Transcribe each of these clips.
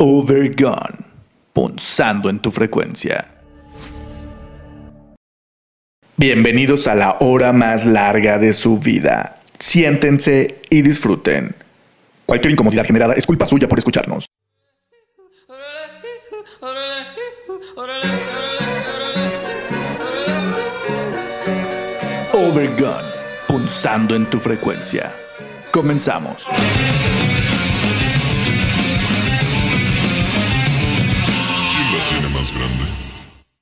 Overgone, punzando en tu frecuencia. Bienvenidos a la hora más larga de su vida. Siéntense y disfruten. Cualquier incomodidad generada es culpa suya por escucharnos. Overgone, punzando en tu frecuencia. Comenzamos.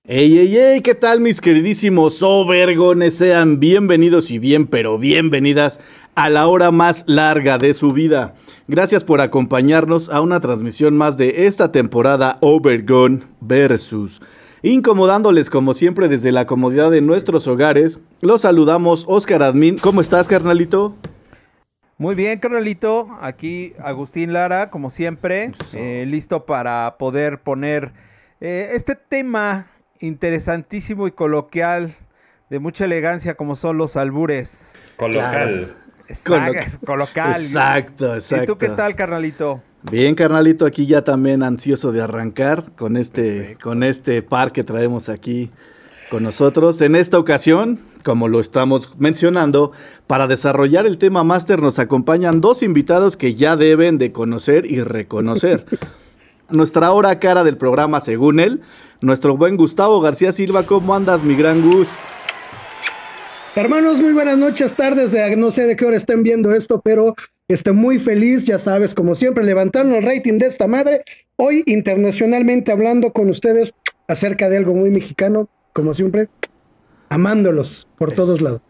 Ey, ey, ey, ¿qué tal mis queridísimos Overgones? Sean bienvenidos y bien, pero bienvenidas a la hora más larga de su vida. Gracias por acompañarnos a una transmisión más de esta temporada Overgone versus. Incomodándoles como siempre desde la comodidad de nuestros hogares, los saludamos Oscar Admin. ¿Cómo estás, carnalito? Muy bien, carnalito. Aquí Agustín Lara, como siempre, eh, listo para poder poner eh, este tema interesantísimo y coloquial, de mucha elegancia, como son los albures. Colocal. Exacto, colocal. Exacto, exacto. ¿Y tú qué tal, carnalito? Bien, carnalito, aquí ya también ansioso de arrancar con este, con este par que traemos aquí con nosotros. En esta ocasión, como lo estamos mencionando, para desarrollar el tema máster nos acompañan dos invitados que ya deben de conocer y reconocer. Nuestra hora cara del programa, según él, nuestro buen Gustavo García Silva. ¿Cómo andas, mi gran Gus? Hermanos, muy buenas noches, tardes, de, no sé de qué hora estén viendo esto, pero estoy muy feliz, ya sabes, como siempre, levantando el rating de esta madre. Hoy, internacionalmente hablando con ustedes acerca de algo muy mexicano, como siempre, amándolos por todos lados.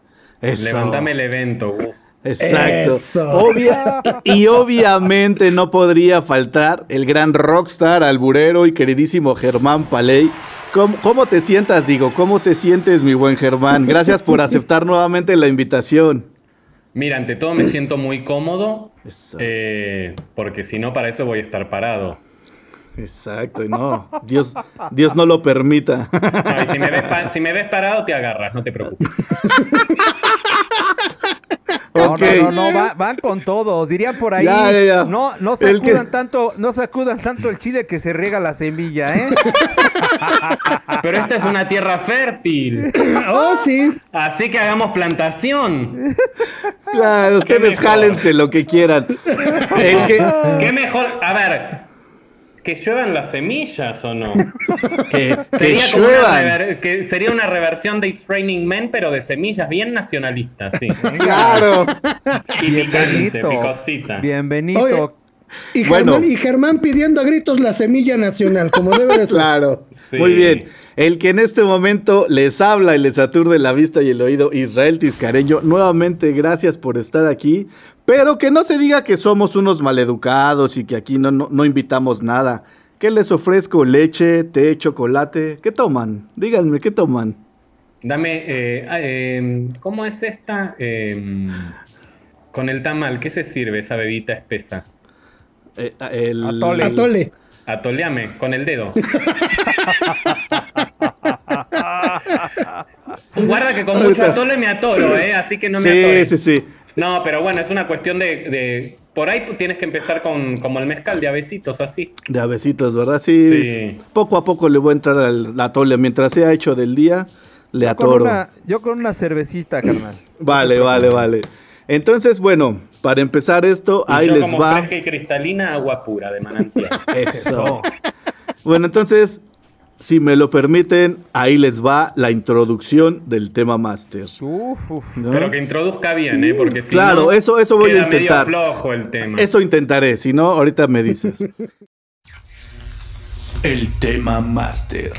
Levántame el evento, Gus. Exacto. Obvia, y obviamente no podría faltar el gran rockstar, alburero y queridísimo Germán Paley. ¿Cómo, ¿Cómo, te sientas, digo? ¿Cómo te sientes, mi buen Germán? Gracias por aceptar nuevamente la invitación. Mira, ante todo me siento muy cómodo, eh, porque si no, para eso voy a estar parado. Exacto, y no, Dios, Dios no lo permita. No, si, me ves si me ves parado, te agarras, no te preocupes. No, no, no, no, van con todos. Dirían por ahí, ya, ya, ya. no, no sacudan que... tanto, no sacudan tanto el chile que se riega la semilla, ¿eh? Pero esta es una tierra fértil. Oh, sí. Así que hagamos plantación. Claro, ustedes jálense lo que quieran. El que... ¿Qué mejor? A ver, que lluevan las semillas o no. que, sería que lluevan. que sería una reversión de It's Raining Men, pero de semillas bien nacionalistas, sí. Claro. y Bienvenido. Bienvenido. Oye, y, bueno. Germán, y Germán pidiendo a gritos la semilla nacional, como debe de ser. Claro. Sí. Muy bien. El que en este momento les habla y les aturde la vista y el oído, Israel Tiscareño, nuevamente gracias por estar aquí, pero que no se diga que somos unos maleducados y que aquí no, no, no invitamos nada. ¿Qué les ofrezco? ¿Leche, té, chocolate? ¿Qué toman? Díganme, ¿qué toman? Dame, eh, eh, ¿cómo es esta? Eh, con el tamal, ¿qué se sirve esa bebita espesa? Eh, el... Atole. Atole. Atoleame con el dedo. Guarda que con mucho atole me atoro, ¿eh? Así que no me sí, atore. Sí, sí, No, pero bueno, es una cuestión de, de... Por ahí tienes que empezar con como el mezcal de avecitos, así. De avecitos, ¿verdad? Sí, Sí. Poco a poco le voy a entrar al atole. Mientras sea hecho del día, le Yo con, atoro. una, yo con una cervecita, carnal. Vale, vale, vale. Entonces, bueno, para empezar esto, Y ahí yo les como va. y cristalina, agua pura de manantial. Eso. bueno, entonces, si me lo permiten, ahí les va la introducción del tema máster. Pero que introduzca bien, ¿eh? Porque si Claro, no, eso, eso voy a queda medio intentar. flojo el tema. Eso intentaré, si no, ahorita me dices. El tema máster.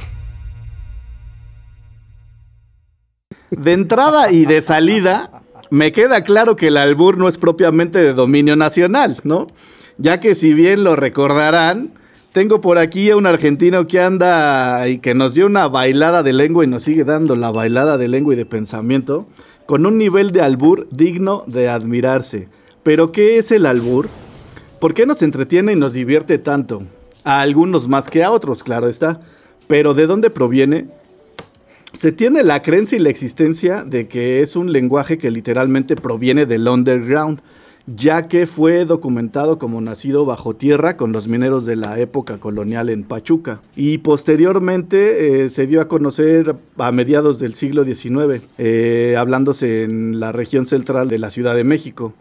De entrada y de salida, me queda claro que el albur no es propiamente de dominio nacional, ¿no? Ya que si bien lo recordarán, tengo por aquí a un argentino que anda y que nos dio una bailada de lengua y nos sigue dando la bailada de lengua y de pensamiento, con un nivel de albur digno de admirarse. Pero ¿qué es el albur? ¿Por qué nos entretiene y nos divierte tanto? A algunos más que a otros, claro está. Pero ¿de dónde proviene? Se tiene la creencia y la existencia de que es un lenguaje que literalmente proviene del underground ya que fue documentado como nacido bajo tierra con los mineros de la época colonial en Pachuca. Y posteriormente eh, se dio a conocer a mediados del siglo XIX, eh, hablándose en la región central de la Ciudad de México,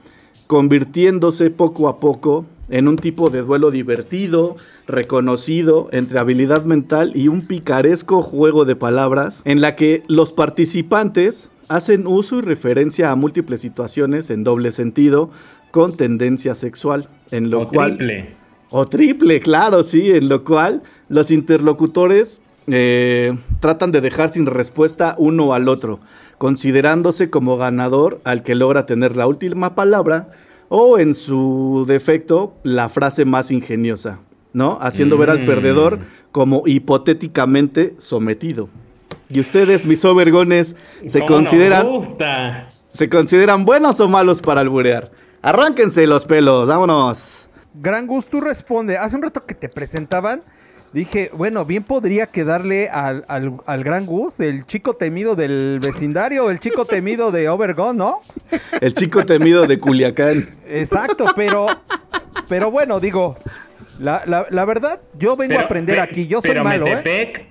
convirtiéndose poco a poco en un tipo de duelo divertido, reconocido entre habilidad mental y un picaresco juego de palabras en la que los participantes hacen uso y referencia a múltiples situaciones en doble sentido con tendencia sexual, en lo o cual triple. o triple, claro, sí, en lo cual los interlocutores eh, tratan de dejar sin respuesta uno al otro, considerándose como ganador al que logra tener la última palabra o en su defecto la frase más ingeniosa, ¿no? Haciendo ver al Mm. perdedor como hipotéticamente sometido. Y ustedes, mis overgones, se ¿Cómo nos consideran se consideran buenos o malos para alburear. Arránquense los pelos, vámonos. Gran Gus, tú responde. Hace un rato que te presentaban, dije, bueno, bien podría quedarle al, al, al Gran Gus, el chico temido del vecindario, el chico temido de Obergon, ¿no? El chico temido de Culiacán. Exacto, pero, pero bueno, digo, la, la- la verdad, yo vengo a aprender pe- aquí. Yo soy pero malo, ¿eh?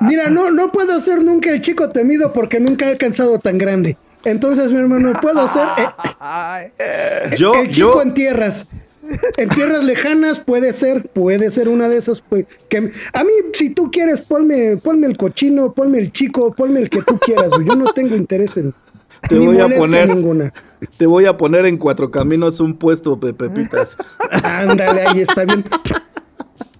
Mira, no, no puedo ser nunca el chico temido porque nunca he alcanzado tan grande. Entonces, mi hermano, puedo ser eh, Ay, Yo, el chico yo, en tierras. En tierras lejanas puede ser, puede ser una de esas. Pues, que a mí, si tú quieres, ponme, ponme el cochino, ponme el chico, ponme el que tú quieras. Yo no tengo interés en. Te ni voy a poner- ninguna. te voy a poner en cuatro caminos un puesto de pepitas. Ándale, ahí está bien.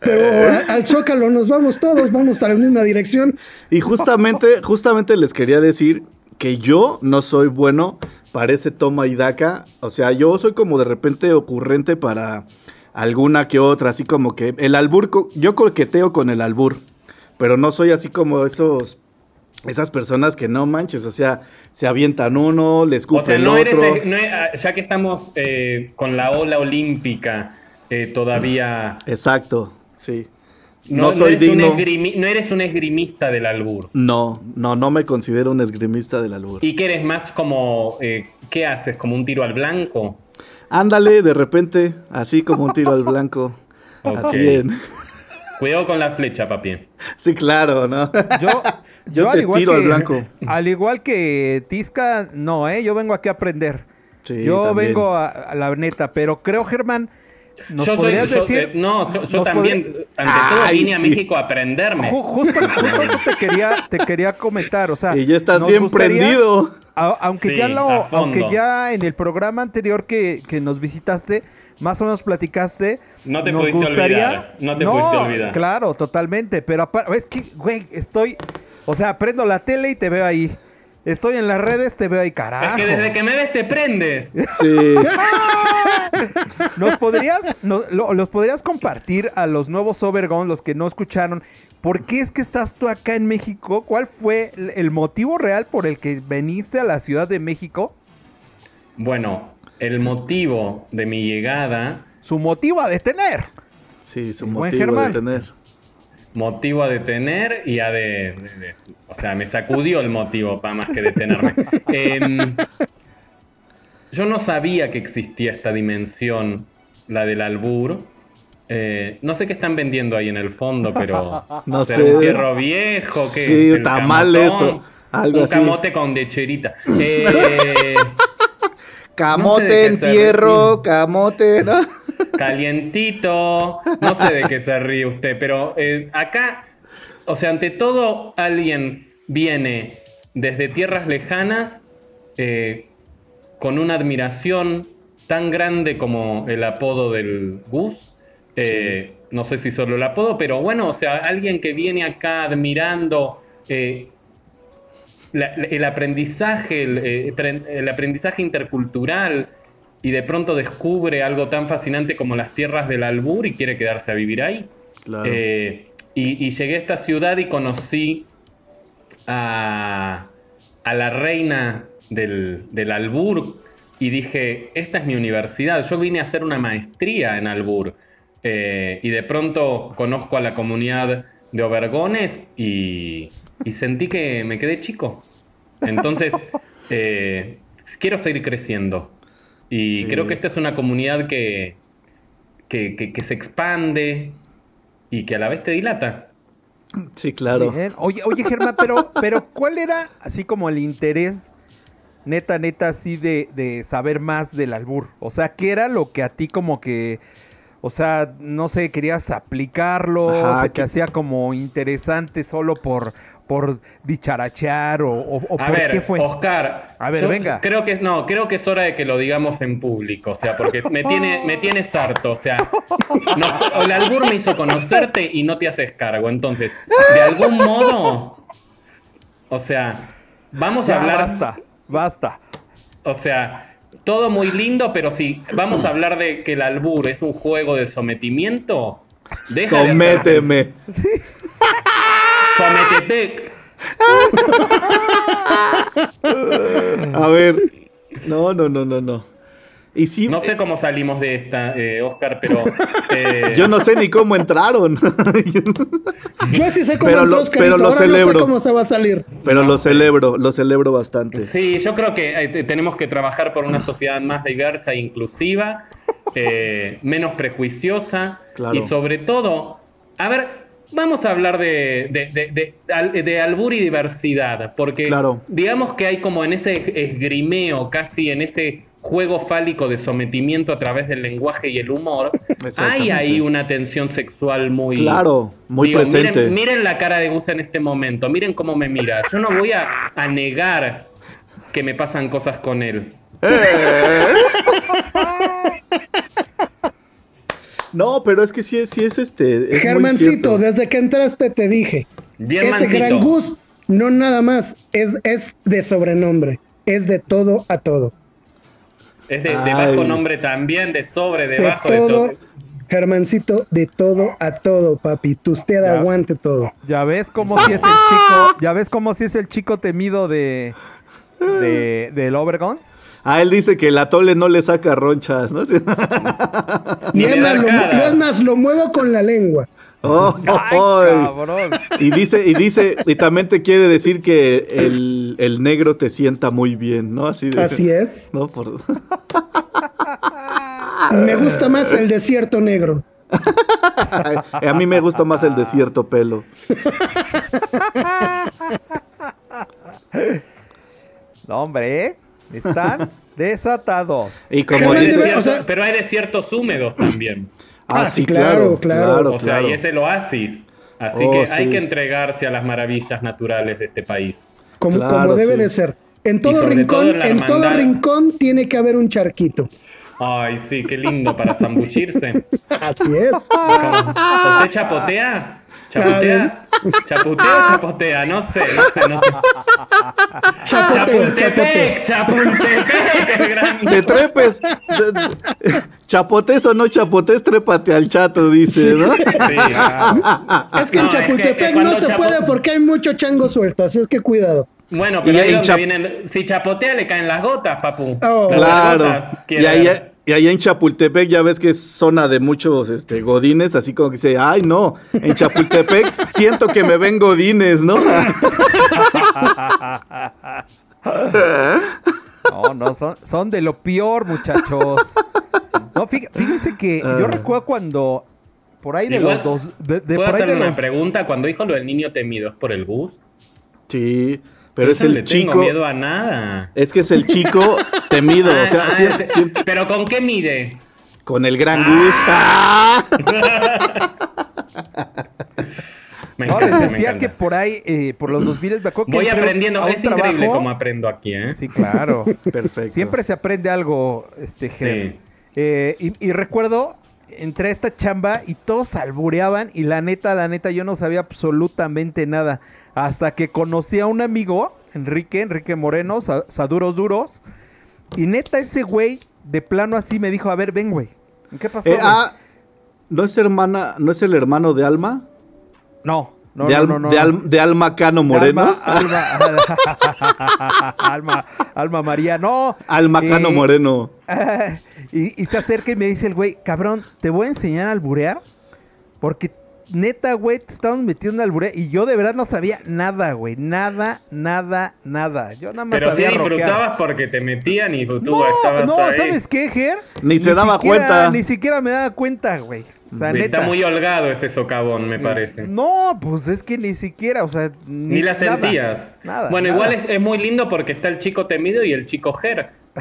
Pero a- al Zócalo nos vamos todos, vamos a la misma dirección. Y justamente, justamente les quería decir que yo no soy bueno para ese toma y daca. O sea, yo soy como de repente ocurrente para alguna que otra, así como que el albur, yo coqueteo con el albur, pero no soy así como esos, esas personas que no manches, o sea, se avientan uno, le O escupe sea, el no eres, otro. no e- ah, ya que estamos eh, con la ola olímpica eh, todavía. Exacto, sí. No, soy eres un digno. esgrimi- no eres un esgrimista del albur. No, no, no me considero un esgrimista del albur. ¿Y que eres más como. eh, ¿Qué haces? ¿Como un tiro al blanco? Ándale, de repente, así como un tiro al blanco. Así en. Cuidado con la flecha, papi. Sí, claro, ¿no? yo, Yo yo te al igual tiro que, al blanco. al igual que Tisca, no, ¿eh? Yo vengo aquí a aprender. Sí, yo también. vengo a, a la neta, pero creo, Germán, ¿nos Yo podrías decir? eh, no, yo, también, podría- ante todo, Ay, vine a. México a aprenderme. Ju- justo, justo eso te quería, te quería comentar, o sea, Y ya estás nos bien gustaría- prendido. a- aunque Sí, ya lo, aunque ya en el programa anterior que, que nos visitaste, más o menos platicaste, No te nos pudiste gustaría, olvidar, no te pudiste olvidar. claro, totalmente, pero es que, güey, estoy, o sea, prendo la tele y te veo ahí, estoy en las redes, te veo ahí, Es carajo. que desde que me ves te prendes. Sí. ¿Nos podrías, lo- los podrías compartir a los nuevos Overgon, los que no escucharon? ¿Por qué es que estás tú acá en México? ¿Cuál fue el- el motivo real por el que veniste a la Ciudad de México? Bueno, el motivo de mi llegada, Su motivo a detener. Sí, su Buen motivo de Germán. Motivo a detener y a de, de- de- O sea, me sacudió el motivo para más que detenerme. Em, yo no sabía que existía esta dimensión, la del albur. Eh, no sé qué están vendiendo ahí en el fondo, pero... No ¿será sé. un fierro viejo? ¿qué? Sí, ¿El tamal camotón? eso, algo un así. camote con lecherita. Eh, Camote, No sé entierro, camote, ¿no? Calientito. No sé de qué se ríe usted, pero eh, acá, o sea, ante todo, alguien viene desde tierras lejanas eh, con una admiración tan grande como el apodo del Gus. Eh, No sé si solo el apodo, pero bueno, o sea, alguien que viene acá admirando eh, la- la- el aprendizaje, el, pre- el aprendizaje intercultural y de pronto descubre algo tan fascinante como las tierras del Albur y quiere quedarse a vivir ahí. Claro. Eh, y, y llegué a esta ciudad y conocí a, a la reina del, del Albur y dije, esta es mi universidad, yo vine a hacer una maestría en Albur. Eh, y de pronto conozco a la comunidad de Obergones y, y sentí que me quedé chico. Entonces, eh, quiero seguir creciendo. Y Sí. creo que esta es una comunidad que, que, que- que se expande y que a la vez te dilata. Sí, claro. Bien. Oye, oye, Germán, pero, pero ¿cuál era así como el interés neta, neta, así de, de saber más del albur? O sea, ¿qué era lo que a ti como que, o sea, no sé, querías aplicarlo, Ajá, se te que- hacía como interesante solo por, por bicharachear o, o- o A por ver, qué fue? Oscar. A ver, yo venga. Creo que no, creo que es hora de que lo digamos en público, o sea, porque me tiene, me tienes harto, o sea, no, el albur me hizo conocerte y no te haces cargo, entonces, de algún modo, o sea, vamos a hablar, basta, basta. o sea, todo muy lindo, pero si vamos a hablar de que el albur es un juego de sometimiento, deja de sométete. A ver. No, no, no, no, no. Y sí, No sé cómo salimos de esta, eh, Oscar, pero eh, yo no sé ni cómo entraron. Yo sí sé cómo Pero entró lo- Oscarito, pero lo ahora no celebro. sé cómo se va a salir. Pero lo celebro, lo celebro bastante. Sí, yo creo que eh, te- tenemos que trabajar por una sociedad más diversa e inclusiva, eh, menos prejuiciosa Claro. y sobre todo, a ver, vamos a hablar de, de, de- de- al- de albur y diversidad, porque Claro. digamos que hay como en ese esgrimeo, casi en ese juego fálico de sometimiento a través del lenguaje y el humor, hay ahí una tensión sexual muy... Claro, muy Digo, presente. Miren, miren la cara de Gus en este momento, miren cómo me mira. Yo no voy a, a negar que me pasan cosas con él. No, pero es que sí es, sí es este. Es Germancito, desde que entraste te dije. Bien ese gran Gus no nada más, es, es de sobrenombre, es de todo a todo. Es de, bajo nombre también, de sobre, de De bajo, de todo. Germancito, de todo a todo, papi. Tu usted Ya. aguante todo. Ya ves cómo si es el chico, ya ves cómo si es el chico temido de, de del Obregon. Ah, él dice que el atole no le saca ronchas, ¿no? Y Ni lo, lo muevo con la lengua. Oh, ay. cabrón. Y dice, y dice, y también te quiere decir que el, el negro te sienta muy bien, ¿no? Así de. Así es. ¿no? Por- Me gusta más el desierto negro. a mí me gusta más el desierto pelo. No, hombre, ¿eh? Están desatados. Y como Pero hay, desiertos- o sea- pero hay desiertos húmedos también. Ah, Ah, sí, sí, claro, claro, claro. O sea, claro. y es el oasis. Así Oh, que sí. hay que entregarse a las maravillas naturales de este país. Como, Claro, como debe sí. de ser. En todo rincón, todo en todo rincón tiene que haber un charquito. Ay, sí, qué lindo para zambullirse. Así es. ¿Usted chapotea? ¿Chapotea? ¿Chapotea o chapotea? No sé, no sé, no sé. Chapultepec, Chapultepec, el gran- Te trepes. Chapotes o no chapotes, trépate al chato, dice, ¿no? Sí. Es que No, en es que, Chapultepec no se chapo- puede porque hay mucho chango suelto, así es que cuidado. Bueno, Y pero ahí ahí donde chap- vienen, si chapotea le caen las gotas, papu. Oh. Las Claro. gotas, Y ahí, ver. Y ahí en Chapultepec ya ves que es zona de muchos este, godines, así como que dice, ay no, en Chapultepec siento que me ven godines, ¿no? No, no, son, son de lo peor, muchachos. No, fí- fíjense que yo Ah. recuerdo cuando por ahí de Igual, los dos, de, de ¿Puedo por ahí hacerle de una los, pregunta? Cuando dijo lo del niño temido, ¿es por el bus? Sí, pero es le el tengo chico, miedo a nada. es que es el chico temido, o sea, Ah, ah, Pero ¿con qué mide? con el gran Gus. ¡Ah! No, encanta, les me decía que por ahí, eh, por los 2000 me acuerdo que Voy aprendiendo. a un Es increíble trabajo. cómo aprendo aquí, ¿eh? Sí, claro. Perfecto. Siempre se aprende algo, este Ger. Sí. Eh, y, y recuerdo, entré a esta chamba y todos albureaban y la neta, la neta, yo no sabía absolutamente nada. Hasta que conocí a un amigo, Enrique, Enrique Moreno, Sa- Saduros Duros. Y neta, ese güey, de plano así, me dijo, a ver, ven, güey. ¿Qué pasó? Eh, güey?" ah, ¿no es hermana, no es el hermano de Alma? No, no, de, no, Al- no, no. de, Al- de Alma Cano Moreno. Alma, Alma, Alma, Alma María, no. Alma Cano Eh, Moreno. y, y se acerca y me dice el güey, cabrón, te voy a enseñar a alburear porque neta, güey, te estaban metiendo en albure y yo de verdad no sabía nada, güey. Nada, nada, nada. Yo nada más Pero sí sabía rockear. disfrutabas porque te metían y tú No, estabas no, ahí. ¿sabes qué, Ger? Ni se daba siquiera- cuenta. Ni siquiera me daba cuenta, güey. O sea, neta. Está muy holgado ese socavón, me parece. No, pues es que ni siquiera, o sea, ni, Ni la nada. sentías. Nada. bueno, nada. igual es, es muy lindo porque está el chico temido y el chico Ger.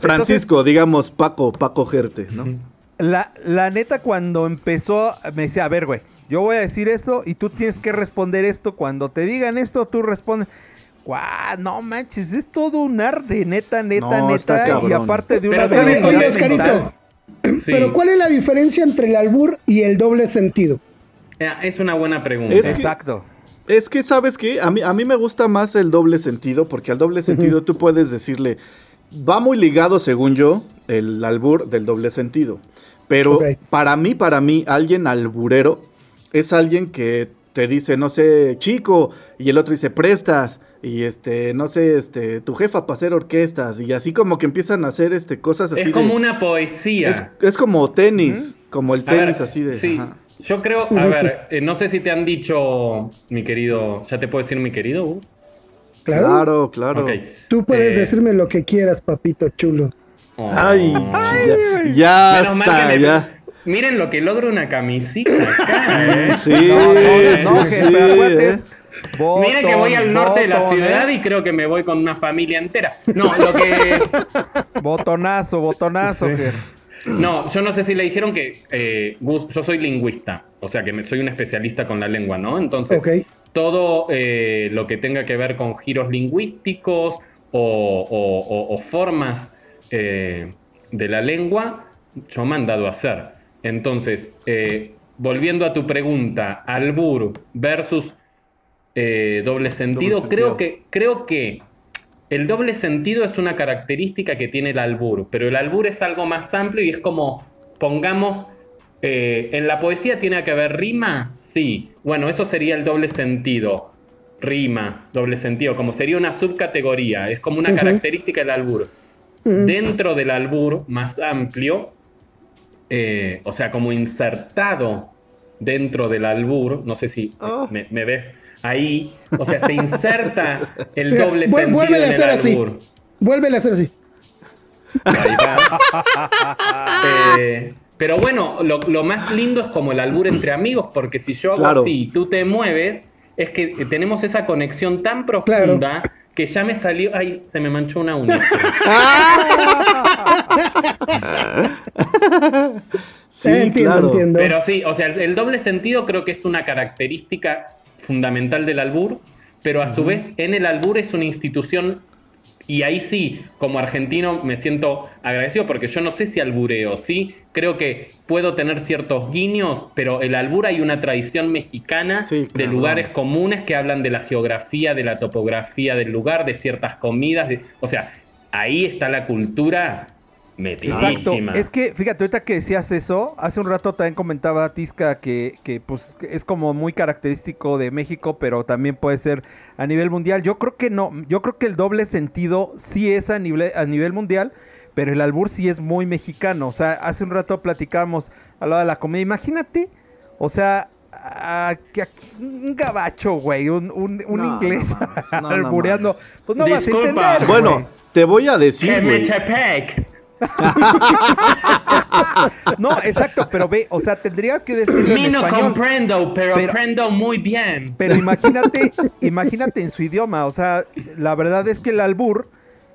Francisco, digamos Paco, Paco Gerte, ¿no? La, la neta, cuando empezó, me decía, a ver, güey, yo voy a decir esto y tú tienes que responder esto. Cuando te digan esto, tú respondes. Guau, no manches, es todo un arte, neta, neta, No, está neta. Y aparte de una Pero, velocidad Oye, Oscarito, mental. Sí. Pero ¿cuál es la diferencia entre el albur y el doble sentido? Eh, Es una buena pregunta. Es que- Exacto. Es que, ¿sabes qué? A mí, a mí me gusta más el doble sentido, porque al doble sentido tú puedes decirle, va muy ligado, según yo, el albur del doble sentido. Pero para mí, para mí, alguien alburero es alguien que te dice, no sé, chico, y el otro dice, prestas, y este, no sé, este, tu jefa para hacer orquestas, y así como que empiezan a hacer este, cosas así es de- como una poesía. es, es como tenis, como el ver, tenis así de... Sí, ajá. yo creo, a ver, eh, no sé si te han dicho, mi querido, ¿ya te puedo decir mi querido? Claro. Claro, claro. Tú puedes Eh, decirme lo que quieras, papito chulo. Oh. Ay, ya, ya está. Miren lo que logra una camisita acá, ¿eh? Sí, No, no, no, sí, sí, eh. es Miren que voy botón, al norte de la botón, ciudad ¿eh? y creo que me voy con una familia entera. No, lo que. Botonazo, botonazo. No, yo no sé si le dijeron que. eh, Gus, yo soy lingüista, o sea que me- soy un especialista con la lengua, ¿no? Entonces, todo eh, lo que tenga que ver con giros lingüísticos o, o- o- o formas eh, de la lengua, yo me han dado a hacer. Entonces, eh, volviendo a tu pregunta, albur versus eh, doble sentido, sentido. creo que creo que el doble sentido es una característica que tiene el albur, pero el albur es algo más amplio y es como, pongamos, eh, en la poesía tiene que haber rima, sí, bueno, eso sería el doble sentido, rima, doble sentido, como sería una subcategoría, es como una característica del albur. Mm. Dentro del albur más amplio, eh, o sea, como insertado dentro del albur, no sé si Oh. me, me ves ahí, o sea, se inserta el doble sentido vuélvele a en el hacer así. albur. Vuélvele a hacer así. Ahí va. Eh, pero bueno, lo, lo más lindo es como el albur entre amigos, porque si yo hago Claro. así y tú te mueves, es que tenemos esa conexión tan profunda que ya me salió. Ay, se me manchó una uña. Sí, Eh, entiendo, claro. entiendo. Pero sí, o sea, el, el doble sentido creo que es una característica fundamental del albur, pero a su vez en el albur es una institución y ahí sí, como argentino me siento agradecido porque yo no sé si albureo, sí, creo que puedo tener ciertos guiños, pero el albur hay una tradición mexicana Sí, de lugares comunes que hablan de la geografía, de la topografía del lugar, de ciertas comidas, de- o sea, ahí está la cultura metidísima. Exacto. Es que, fíjate, ahorita que decías eso, hace un rato también comentaba Tisca que, que pues es como muy característico de México, pero también puede ser a nivel mundial. Yo creo que no, yo creo que el doble sentido sí es a nivel, a nivel mundial, pero el albur sí es muy mexicano. O sea, hace un rato platicábamos a la de la comedia. Imagínate, o sea, a- que aquí un gabacho, güey, un, un, un No, inglés no no, no albureando. pues no vas a entender. Bueno, te voy a decir. No, exacto, pero ve, o sea, tendría que decirlo en no español. comprendo, pero, Pero- aprendo muy bien. Pero imagínate, imagínate en su idioma. O sea, la verdad es que el albur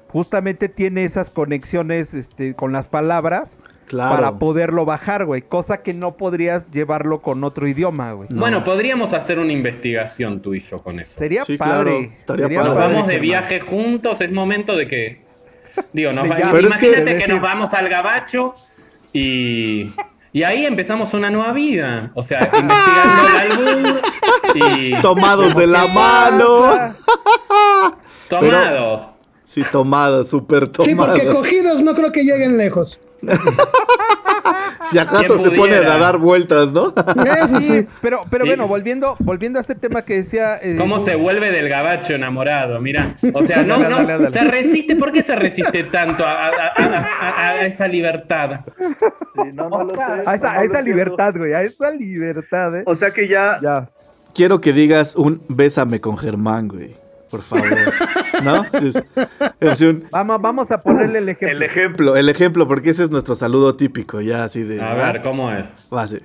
justamente tiene esas conexiones este, con las palabras Claro. para poderlo bajar, güey. Cosa que no podrías llevarlo con otro idioma, güey. No. Bueno, podríamos hacer una investigación tú y yo con eso. Sería Sí, padre. claro, estaría sería padre. Nos vamos de viaje juntos, es momento de que. Digo, nos va- Ya. Pero es que- imagínate que, decir- nos vamos al gabacho y. Y ahí empezamos una nueva vida. O sea, investigando el albur y. Tomados de la ¿Qué mano. Tomados. Sí, tomados, súper Sí, porque tomados. cogidos no creo que lleguen lejos. Si acaso se ¿Quién pone a dar vueltas, ¿no? Eso Sí, sí. pero, pero Sí. bueno, volviendo, volviendo a este tema que decía. eh, ¿Cómo se vuelve del gabacho enamorado? Mira, o sea, no, Dale, no, dale, dale. se resiste, ¿por qué se resiste tanto a, a- a- a- a esa libertad? a esa, a esa libertad, güey, a esa libertad, ¿eh? O sea que ya... Ya. Quiero que digas un bésame con Germán, güey. Por favor. ¿No? Es, es un- Vamos, vamos a ponerle el ejemplo. el ejemplo, el ejemplo, porque ese es nuestro saludo típico, ya así de... A ver, ¿cómo es? Va así.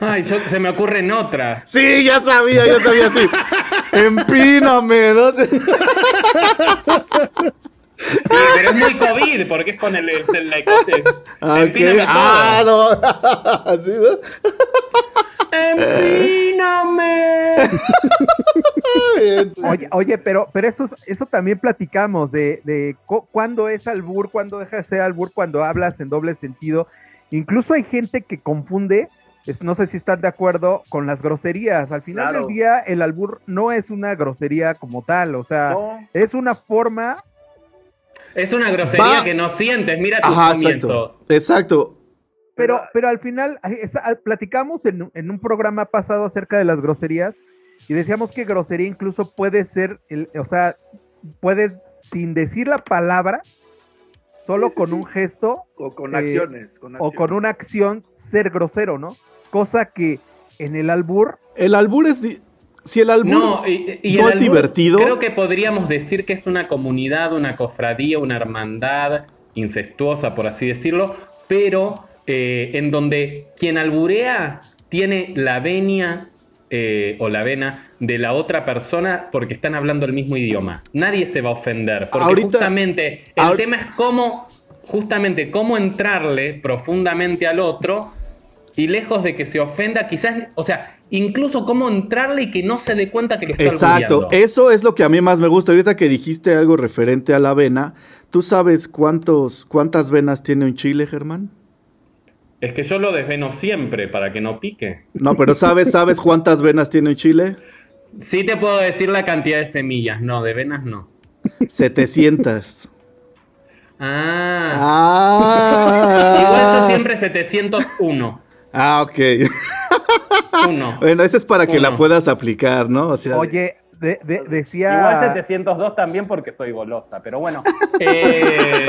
Ay, yo, se me ocurren otras. Sí, ya sabía, ya sabía, sí. Empíname, ¿no? Sí. Sí, pero es muy COVID, porque es con el... el, el- el- Ah, ok. Empíname todo. Ah, no. Así, ¿no? Empíname. Oye, oye, pero, pero eso, eso también platicamos de, de cu- cuándo es albur, cuándo deja de ser albur, cuando hablas en doble sentido. Incluso hay gente que confunde, no sé si están de acuerdo, con las groserías. Al final Claro. del día, el albur no es una grosería como tal, o sea, es una forma Es una grosería Va. que no sientes. Mira tus Ajá, exacto. comienzos. Exacto. Pero, pero al final, platicamos en, un- en un programa pasado acerca de las groserías y decíamos que grosería incluso puede ser, el, o sea, puedes sin decir la palabra, solo con un gesto O con Eh, acciones. Con o con una acción ser grosero, ¿no? Cosa que en el albur, El albur es... Si el albur No, y, y no el es albur, divertido... Creo que podríamos decir que es una comunidad, una cofradía, una hermandad incestuosa, por así decirlo, pero eh, en donde quien alburea tiene la venia eh, o la vena de la otra persona porque están hablando el mismo idioma. Nadie se va a ofender, porque Ahorita- justamente el ahor- tema es cómo, justamente cómo entrarle profundamente al otro y lejos de que se ofenda, quizás, o sea, incluso cómo entrarle y que no se dé cuenta que lo está Exacto, eso es lo que a mí más me gusta. Ahorita que dijiste algo referente a la avena, ¿tú sabes cuántos, cuántas venas tiene un chile, Germán? Es que yo lo desveno siempre para que no pique. No, pero ¿sabes, sabes cuántas venas tiene un chile? Sí te puedo decir la cantidad de semillas, no, de venas no. 700. Ah, igual yo Ah, siempre 701. Ah ok. Uno. Bueno, esa es para que la puedas aplicar, ¿no? O sea, oye, de- de- decía... Igual 702 también porque soy golosa, pero bueno. Eh,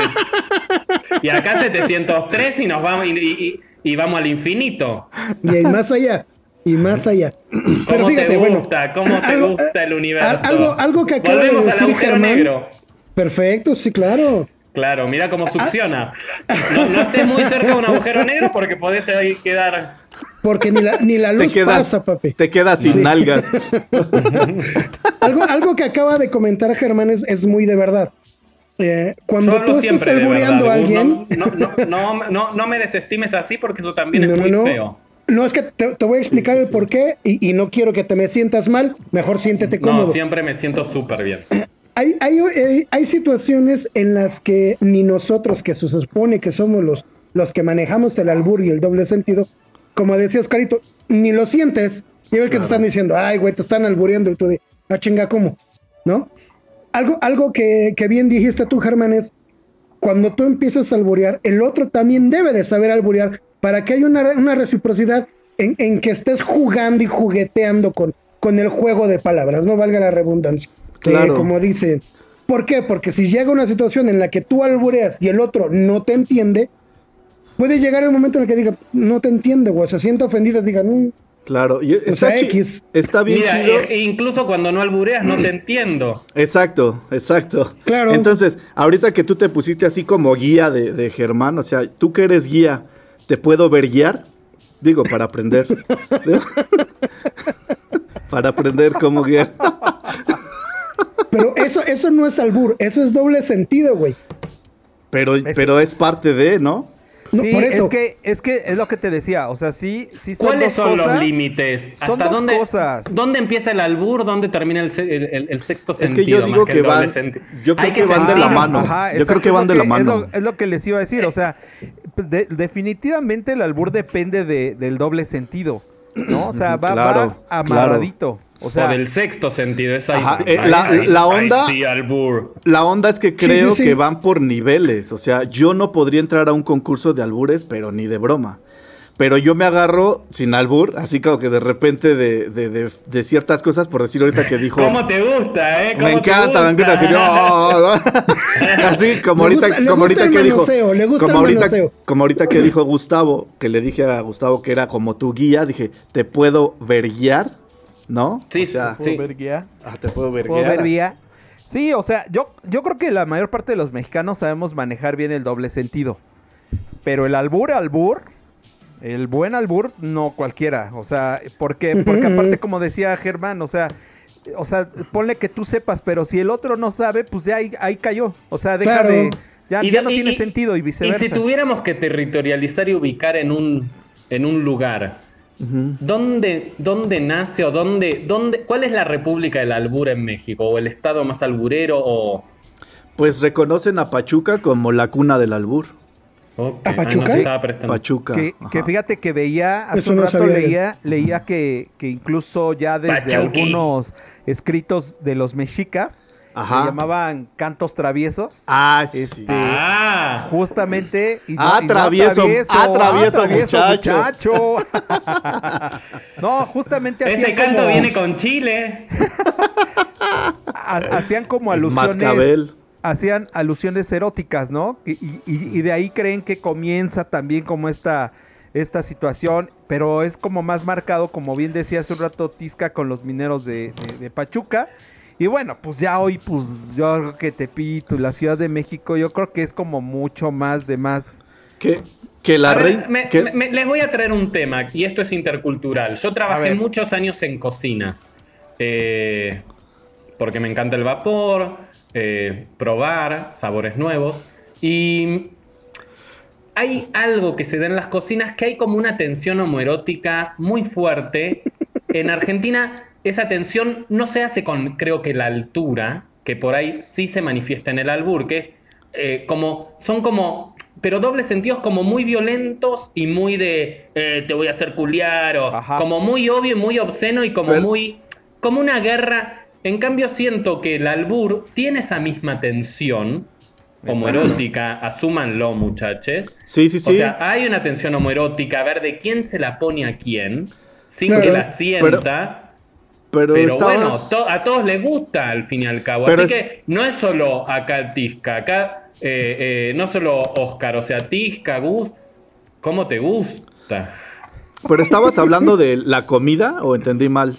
y acá 703 y nos vamos y, y- y vamos al infinito. Y hay más allá. Y más allá. Pero ¿Cómo fíjate, te bueno. gusta? ¿Cómo te algo- gusta el universo? algo- algo que acaba de Volvemos al decir agujero Germán. negro. Perfecto, sí, claro. Claro, mira cómo succiona. No, no estés muy cerca de un agujero negro porque podés ahí quedar. Porque ni la, ni la te luz quedas, pasa, papi. te quedas sin Sí. nalgas. Algo, algo que acaba de comentar Germán es, es muy de verdad. Eh, cuando tú estás albureando a alguien, No, no, no, no, no, no me desestimes así porque eso también No, es muy no. feo. no es que te, te voy a explicar el por qué y, y no quiero que te me sientas mal, mejor siéntete cómodo. No, siempre me siento súper bien. Hay, hay, hay- hay situaciones en las que ni nosotros, que se supone que somos los, los que manejamos el albur y el doble sentido, como decía Oscarito, ni lo sientes. Y ves que te están diciendo, ay, güey, te están albureando y tú de, ah, chinga, ¿cómo? ¿No? Algo, algo que, que bien dijiste tú, Germán, es cuando tú empiezas a alburear, el otro también debe de saber alburear para que haya una, una reciprocidad en, en que estés jugando y jugueteando con, con el juego de palabras, no valga la redundancia. Claro. Eh, como dice. ¿Por qué? Porque si llega una situación en la que tú albureas y el otro no te entiende, puede llegar el momento en el que diga, no te entiende, o se sienta ofendido, diga, no, Claro, y está, sea, chi- X. está bien Mira, chido. e- incluso cuando no albureas no te entiendo. Exacto, exacto. Claro. Entonces, ahorita que tú te pusiste así como guía de, de Germán, o sea, tú que eres guía, ¿te puedo ver guiar? Digo, para aprender. para aprender cómo guiar. pero eso, eso no es albur, eso es doble sentido, güey. Pero, Es- pero es parte de, ¿no? No, sí, es que, es que es lo que te decía, o sea, sí, sí son ¿Cuáles dos son cosas. los límites? Son ¿Hasta dos dónde, cosas. ¿Dónde empieza el albur? ¿Dónde termina el, el- el- el sexto Es que sentido? yo digo que van- yo creo que van de la mano. Ajá, Yo creo que van de la Es mano. lo, es lo que les iba a decir, o sea, de- definitivamente el albur depende de- del doble sentido, ¿no? O sea, va, Claro, va amarradito. O sea, o del sexto sentido. Es ahí Ajá, sí- eh, ahí- la- ahí- la ahí onda- sí, albur. La onda es que creo sí, sí. que van por niveles. O sea, yo no podría entrar a un concurso de albures, pero ni de broma. Pero yo me agarro sin albur, así como que de repente de, de- de- de ciertas cosas, por decir ahorita que dijo. ¿Cómo te gusta, eh? ¿Cómo Me encanta, me encanta gusta? decir, "Oh", ¿no? Así como ahorita, gusta- le como gusta ahorita el que dijo, manoseo, le gusta como el ahorita, como ahorita que dijo Gustavo, que le dije a Gustavo que era como tu guía, dije, te puedo ver guiar, ¿no? Sí, o sea, ¿puedo sí. ver guía? ah, te puedo ver ¿Puedo guiar. ver guía? Sí, o sea, yo, yo creo que la mayor parte de los mexicanos sabemos manejar bien el doble sentido. Pero el albur, albur, el buen albur, no cualquiera. O sea. Porque Ujú, aparte, como decía Germán, o sea, o sea, ponle que tú sepas, pero si el otro no sabe, pues ya ahí, ahí cayó. O sea, deja Claro. de. Ya, Y ya no y- tiene y- sentido y Y viceversa. si tuviéramos que territorializar y ubicar en un, en un lugar, ¿dónde, dónde nace o dónde, dónde, cuál es la República del Albur en México? ¿O el estado más alburero? O... Pues reconocen a Pachuca como la cuna del albur. ¿A ah, no Pachuca? Pachuca. Que, fíjate que veía, hace Eso un no rato leía, leía que, que incluso ya desde Pachuqui. algunos escritos de los mexicas, Ajá. llamaban cantos traviesos. Ah, sí. Este, Ah, Justamente. Y Ah, y no travieso, ah, travieso muchacho. muchacho. no, justamente ese hacían canto como, viene con Chile. ha- hacían como alusiones. Mascabel. Hacían alusiones eróticas, ¿no? Y, y- y de ahí creen que comienza también como esta, esta situación, pero es como más marcado, como bien decía hace un rato Tisca con los mineros de, de- de Pachuca. Y bueno, pues ya hoy, pues yo creo que Tepito, la Ciudad de México, yo creo que es como mucho más de más. Que, que la reina. me- que- me- les voy a traer un tema, y esto es intercultural. Yo trabajé muchos años en cocinas, eh, porque me encanta el vapor, eh, probar sabores nuevos, y hay algo que se da en las cocinas que hay como una tensión homoerótica muy fuerte. En Argentina esa tensión no se hace con, creo que la altura, que por ahí sí se manifiesta en el albur, que es eh, como, son como, pero dobles sentidos como muy violentos y muy de, eh, te voy a hacer culiar, o Ajá. como muy obvio y muy obsceno y como Pero- muy, como una guerra. En cambio siento que el albur tiene esa misma tensión homoerótica, asúmanlo muchachos. Sí, sí, O sí. sea, hay una tensión homoerótica, a ver de quién se la pone a quién, sin Claro, que la sienta. pero Pero, estabas- bueno, to- a todos les gusta al fin y al cabo. Pero Así es- que no es solo acá Tisca, acá eh, eh, no solo Oscar, o sea, Tisca, Gus, ¿cómo te gusta? Pero estabas hablando de la comida o entendí mal.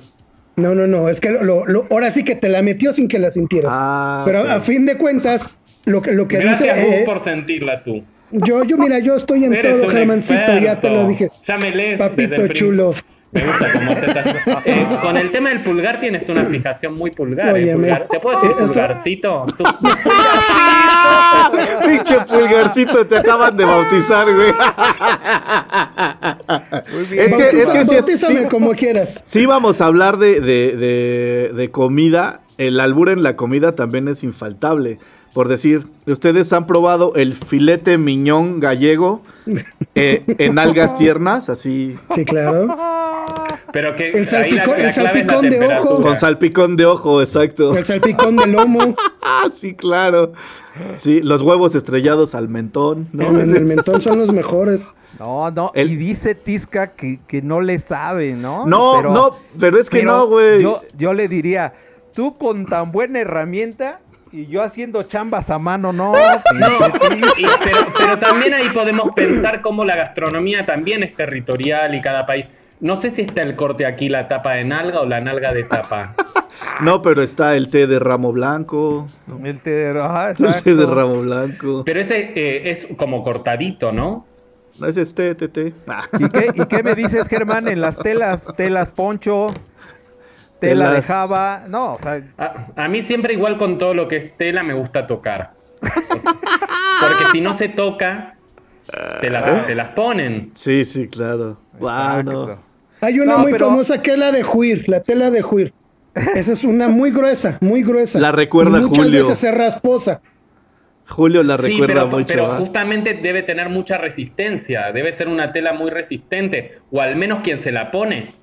No, no, no, es que lo, lo- ahora sí que te la metió sin que la sintieras. Ah, Pero a fin de cuentas, lo que, lo que dice... Gracias, Gus, eh, por sentirla tú. yo, yo, mira, yo estoy en Eres todo, Germancito, ya te lo dije. Ya me lees desde Papito el chulo. Me gusta cómo haces. Eh, con el tema del pulgar tienes una fijación muy pulgar. Oye, eh, pulgar. ¿Te puedo decir esto- pulgarcito? Tú- ¡Ah! Pinche pulgarcito, te acaban de bautizar, güey. Muy bien. Es que, es que sí, es- Bautízame sí- como quieras. sí vamos a hablar de, de- de- de comida. El albur en la comida también es infaltable. Por decir, ustedes han probado el filete miñón gallego eh, en algas tiernas, así Sí, claro. Pero que El ahí la, salpicón- la el de ojo. con salpicón de ojo, exacto. El salpicón de lomo. Ah, sí, claro. Sí, los huevos estrellados al mentón, ¿no? En el mentón son los mejores. No, no, El- y dice Tisca que, que no le sabe, ¿no? No, no, pero es que pero no, güey. Yo, yo le diría, tú con tan buena herramienta y yo haciendo chambas a mano, no, No, y- pero, pero también ahí podemos pensar cómo la gastronomía también es territorial y cada país. No sé si está el corte aquí, la tapa de nalga o la nalga de tapa. No, pero está el té de ramo blanco. El té de, ajá, El té de ramo blanco. Pero ese eh, es como cortadito, ¿no? No, ese es té, té, té. Ah. ¿Y qué, ¿Y qué me dices, Germán, en las telas? Telas poncho, tela de java. No, o sea, A, a mí siempre igual con todo lo que es tela me gusta tocar. Porque si no se toca, te, la- te las ponen. Sí, sí, claro. Wow, no. exacto. Hay una No, muy pero- famosa que es la de Juir, la tela de Juir. Esa es una muy gruesa, muy gruesa. La recuerda muchas Julio. veces es rasposa. Julio la Sí, recuerda pero, mucho. pero ¿ah? justamente debe tener mucha resistencia. Debe ser una tela muy resistente. O al menos quien se la pone.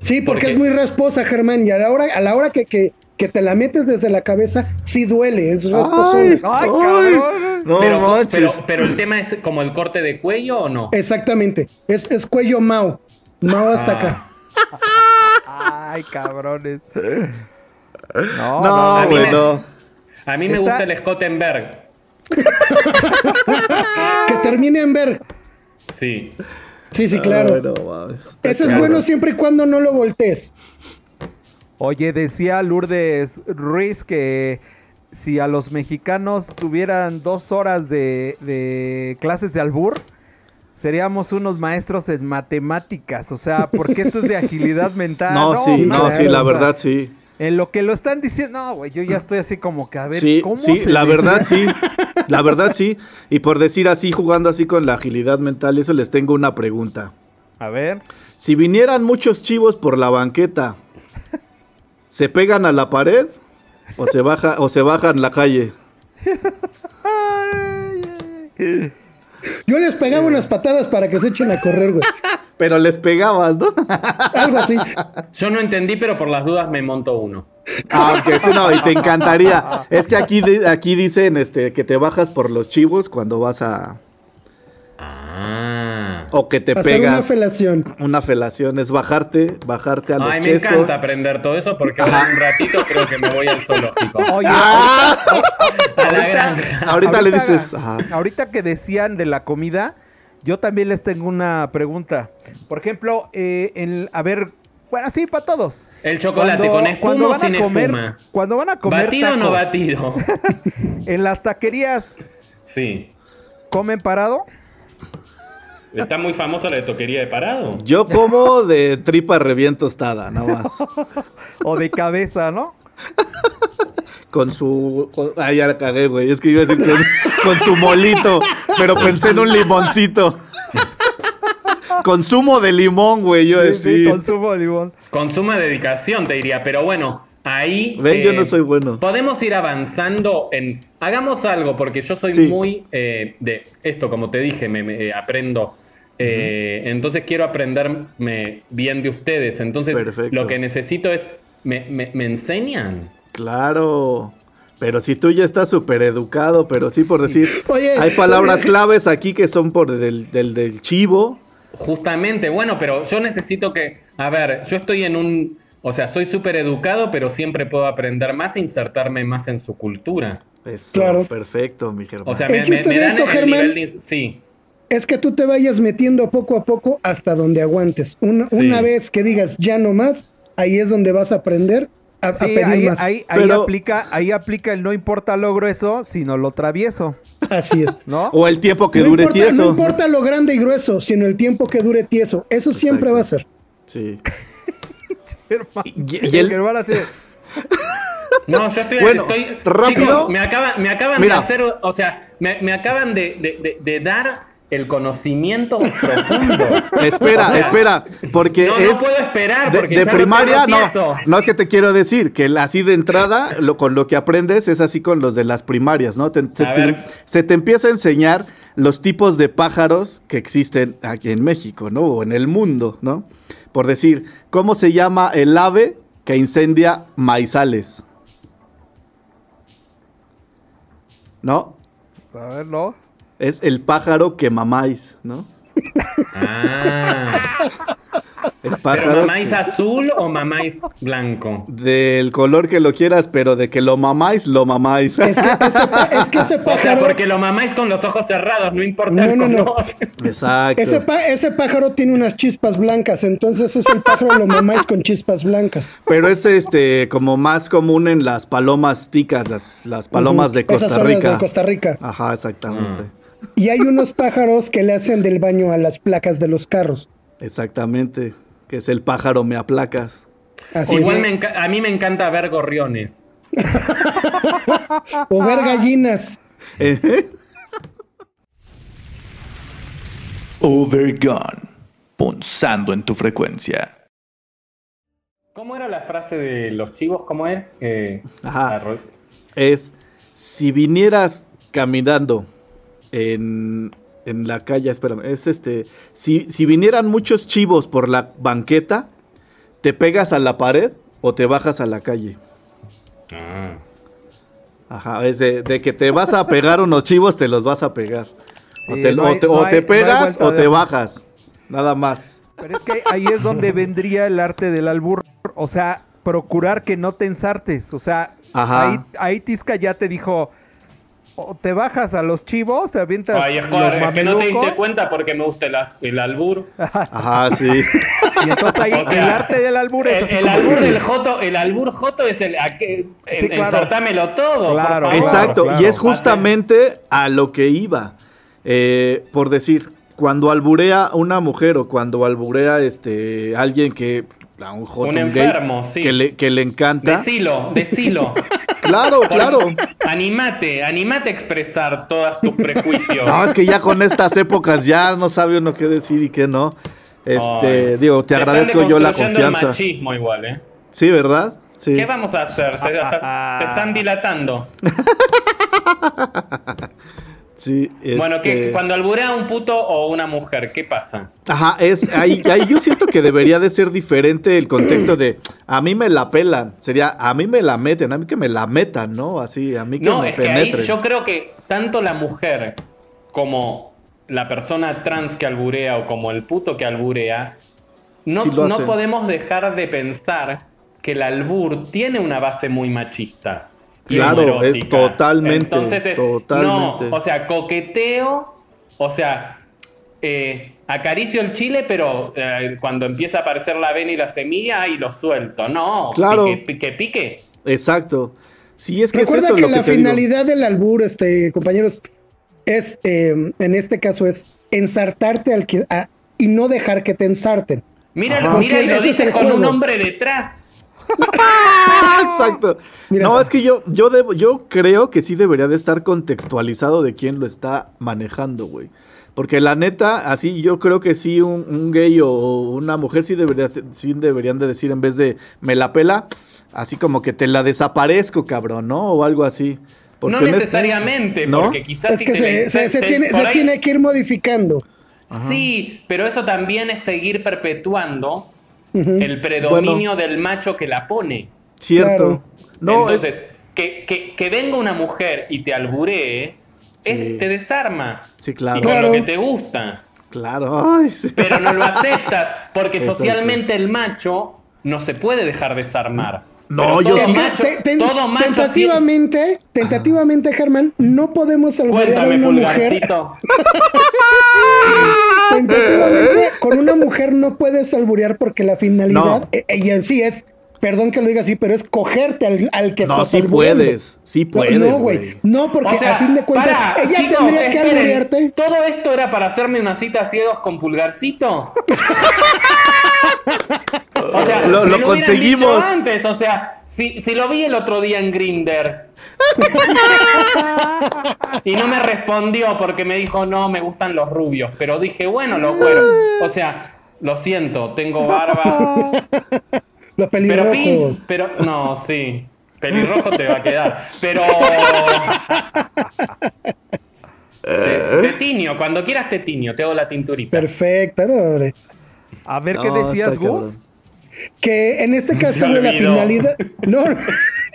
Sí, porque Porque- es muy rasposa, Germán, y a la hora, a la hora que, que, que te la metes desde la cabeza, sí duele, es rasposona. Ay, ¡Ay, ay, cabrón! No pero, manches. pero, pero el tema es como el corte de cuello o no? Exactamente, es, es cuello Mao, Mao hasta Ah. acá. ¡Ay, cabrones! No, no, no, a mí güey, me- no. A mí me Está- gusta el Scottenberg. Que termine en ver. Sí. Sí, sí, claro. Ay, no mames. Está Ese es bueno siempre y cuando no lo voltees. Oye, decía Lourdes Ruiz que si a los mexicanos tuvieran dos horas de, de clases de albur, seríamos unos maestros en matemáticas. O sea, porque esto es de agilidad mental. No, sí, no, sí, la o sea, verdad, sí. En lo que lo están diciendo, no, güey, yo ya estoy así como que a ver, Sí, ¿cómo sí, se la dice? verdad, sí. La verdad, sí. Y por decir así, jugando así con la agilidad mental, eso les tengo una pregunta. A ver. Si vinieran muchos chivos por la banqueta, ¿se pegan a la pared o se baja o se bajan la calle? Yo les pegaba unas patadas para que se echen a correr, güey. Pero les pegabas, ¿no? Algo así. Yo no entendí, pero por las dudas me monto uno. Aunque sí, no, y te encantaría. Es que aquí, aquí dicen este, que te bajas por los chivos cuando vas a. Ah. O que te Hacer pegas. una felación. Una felación es bajarte, bajarte a los Ay, me chescos. encanta aprender todo eso porque ahora en un ratito creo que me voy al zoológico. Oye, ¡Ah! A la granja. Ahorita, le dices. ajá. Ahorita que decían de la comida, yo también les tengo una pregunta. Por ejemplo, eh, en- a ver, bueno, sí, para todos. El chocolate Cuando- con espuma cuando van a comer, espuma. Cuando van a comer ¿Batido o no batido? En las taquerías, Sí. ¿comen parado? Está muy famosa la de toquería de parado. Yo como de tripa revién tostada, nada más. ¿O de cabeza, no? Con su. con- Ay, ya la cagué, güey. Es que iba a decir con, con su molito. Pero pensé en un limoncito. Consumo de limón, güey. Yo Sí, sí, decía. consumo de limón. Con suma dedicación, te diría. Pero bueno, ahí. eh, Ven, yo no soy bueno. Podemos ir avanzando en. Hagamos algo, porque yo soy Sí. muy eh, de esto, como te dije, me, me, eh, aprendo. Eh, Entonces quiero aprenderme bien de ustedes. Entonces, Perfecto. lo que necesito es. ¿Me, me, me enseñan? Claro. Pero si tú ya estás súper educado, pero sí por Sí. decir. Oye, Hay palabras oye, claves aquí que son por del, del, del chivo. Justamente, bueno, pero yo necesito que, a ver, yo estoy en un, o sea, soy súper educado, pero siempre puedo aprender más e insertarme más en su cultura. Eso, Claro. perfecto, mi Germán. O sea, El me, me- chiste me dan esto, el Germán, nivel de... Sí, Es que tú te vayas metiendo poco a poco hasta donde aguantes. Una, Sí. una vez que digas ya no más, ahí es donde vas a aprender a, a Sí, pedir ahí, más. ahí, aplica, ahí aplica el no importa lo grueso, sino lo travieso, Así es. ¿no? o el tiempo que no dure importa, tieso. No importa lo grande y grueso, sino el tiempo que dure tieso. Eso siempre Exacto. va a ser. Sí. Y- y el- no, yo estoy... Bueno, estoy- rápido. Me acaban, me acaban Mira. de hacer, o sea, me, me acaban de, de- de- de dar el conocimiento profundo. Espera, espera, porque No, es no puedo esperar de, porque de primaria, no, no es que te quiero decir que así de entrada, lo, con lo que aprendes es así con los de las primarias, ¿no? Te- se, te, se te empieza a enseñar los tipos de pájaros que existen aquí en México, ¿no? O en el mundo, ¿no? Por decir, ¿cómo se llama el ave que incendia maizales? ¿No? a ver, no. Es el pájaro que mamáis, ¿no? Ah, El ¿pero pájaro mamáis azul o mamáis blanco? del color que lo quieras, pero de que lo mamáis, lo mamáis. Es que ese, es que ese O sea, pájaro, porque lo mamáis con los ojos cerrados, no importa el No, no, no. Exacto. ese, pa- ese pájaro tiene unas chispas blancas, entonces ese pájaro lo mamáis con chispas blancas. Pero es este como más común en las palomas ticas, las, las palomas de Esas Costa son las Rica. de Costa Rica. Ajá, exactamente. Y hay unos pájaros que le hacen del baño a las placas de los carros. Exactamente. Que es el pájaro me aplacas. Así Igual me a mí me encanta ver gorriones. O ver gallinas. Eh, Overgone. Punzando en tu frecuencia. ¿Cómo era la frase de los chivos? ¿Cómo es? Eh, Ajá. Es si vinieras caminando en, en la calle, espérame, es este, si, si vinieran muchos chivos por la banqueta, ¿te pegas a la pared o te bajas a la calle? Ah. Ajá, es de, de que te vas a pegar unos chivos, te los vas a pegar. o te, no o te- no o hay- te no hay pegas o te bajas. Nada más. Pero es que ahí es donde vendría el arte del albur. O sea, procurar que no te ensartes. O sea, Ajá. ahí, ahí Tisca ya te dijo, o te bajas a los chivos, te avientas Ay, los Escobar, es que no te diste cuenta porque me gusta el, el albur. Ajá, sí. Y entonces ahí O sea, el arte del albur es El, así el como albur que- del joto, el albur joto es el a que, Sí, claro. ensartámelo todo. por Claro, favor. Exacto, claro. y es justamente a lo que iba. Eh, por decir, cuando alburea una mujer o cuando alburea este alguien que a un Un gay, enfermo, sí. que le, que le encanta. Decilo, decilo. Claro, claro. Animate, animate a expresar todos tus prejuicios. No, es que ya con estas épocas ya no sabe uno qué decir y qué no. Este, Ay. digo, te agradezco yo la deconstruyendo el confianza. machismo igual, ¿eh? Sí, ¿verdad? Sí. ¿Qué vamos a hacer? Se, se están dilatando. Sí, Bueno, que este- cuando alburea un puto o una mujer, ¿qué pasa? Ajá, es ahí, ahí yo siento que debería de ser diferente el contexto de a mí me la pelan, sería a mí me la meten, a mí que me la metan, ¿no? Así, a mí que No, me es que ahí penetren. yo creo que tanto la mujer como la persona trans que alburea o como el puto que alburea, no, Sí no podemos dejar de pensar que el albur tiene una base muy machista. Claro, es totalmente, Entonces es- totalmente. No, o sea, coqueteo, o sea, eh, acaricio el chile, pero eh, cuando empieza a aparecer la avena y la semilla, ahí lo suelto. No, Claro. pique, pique, pique. Exacto. Sí, es que Recuerda es eso que lo la que te digo. finalidad del albur, este, compañeros, es, eh, en este caso, es ensartarte al que, a- y no dejar que te ensarten. Mira, mira, y lo dices con un hombre detrás. Exacto. Mira. no, es que yo, yo debo, yo creo que sí debería de estar contextualizado de quién lo está manejando, güey. Porque la neta, así yo creo que sí, un, un gay o una mujer sí, debería, ser- sí deberían de decir en vez de me la pela, así como que te la desaparezco, cabrón, ¿no? O algo así. Porque no necesariamente, ¿no? porque quizás Es si que te se, se- tiene que ir modificando. Sí, pero eso también es seguir perpetuando El predominio del macho que la pone. Cierto. Claro. No, Entonces, es... que, que- que venga una mujer y te alburee, Sí. es- te desarma. Sí, Y claro. con Claro. lo que te gusta. Claro. Ay, sí. Pero no lo aceptas, porque Exacto. socialmente el macho no se puede dejar desarmar. No, Pero yo todo sí- Macho, Te- te- todo macho tentativamente, tentativamente, Germán, no podemos tiene- alburear a Cuéntame, una mujer. pulgarcito. Tentativamente, con una mujer no puedes alburear porque la finalidad, No. eh, y en sí es, perdón que lo diga así, pero es cogerte al, al que No, sí puedes. Sí puedes, no, güey. No, porque O sea, a fin de cuentas, para, ella chicos, tendría que alburearte. ¿Todo esto era para hacerme una cita ciegos con pulgarcito? O sea, Lo- conseguimos. dicho antes, o sea, si, si lo vi el otro día en Grinder y no me respondió porque me dijo no, me gustan los rubios, pero dije bueno, los güeros. O sea, lo siento, tengo barba, Los pero pin, pero no, sí, pelirrojo te va a quedar, pero te, te tiño, cuando quieras te tiño, te hago la tinturita. Perfecto, no, hombre. A ver, No, ¿qué decías, cabrón. Que en este caso, güey, la finalidad. No,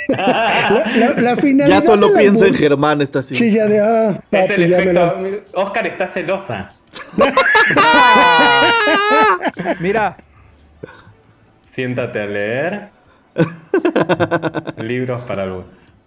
la, la- la finalidad. Ya solo piensa en Germán, está así. Sí, ya de. Ah, Es el efecto. Oscar está celosa. Mira, Siéntate a leer. Libros para el.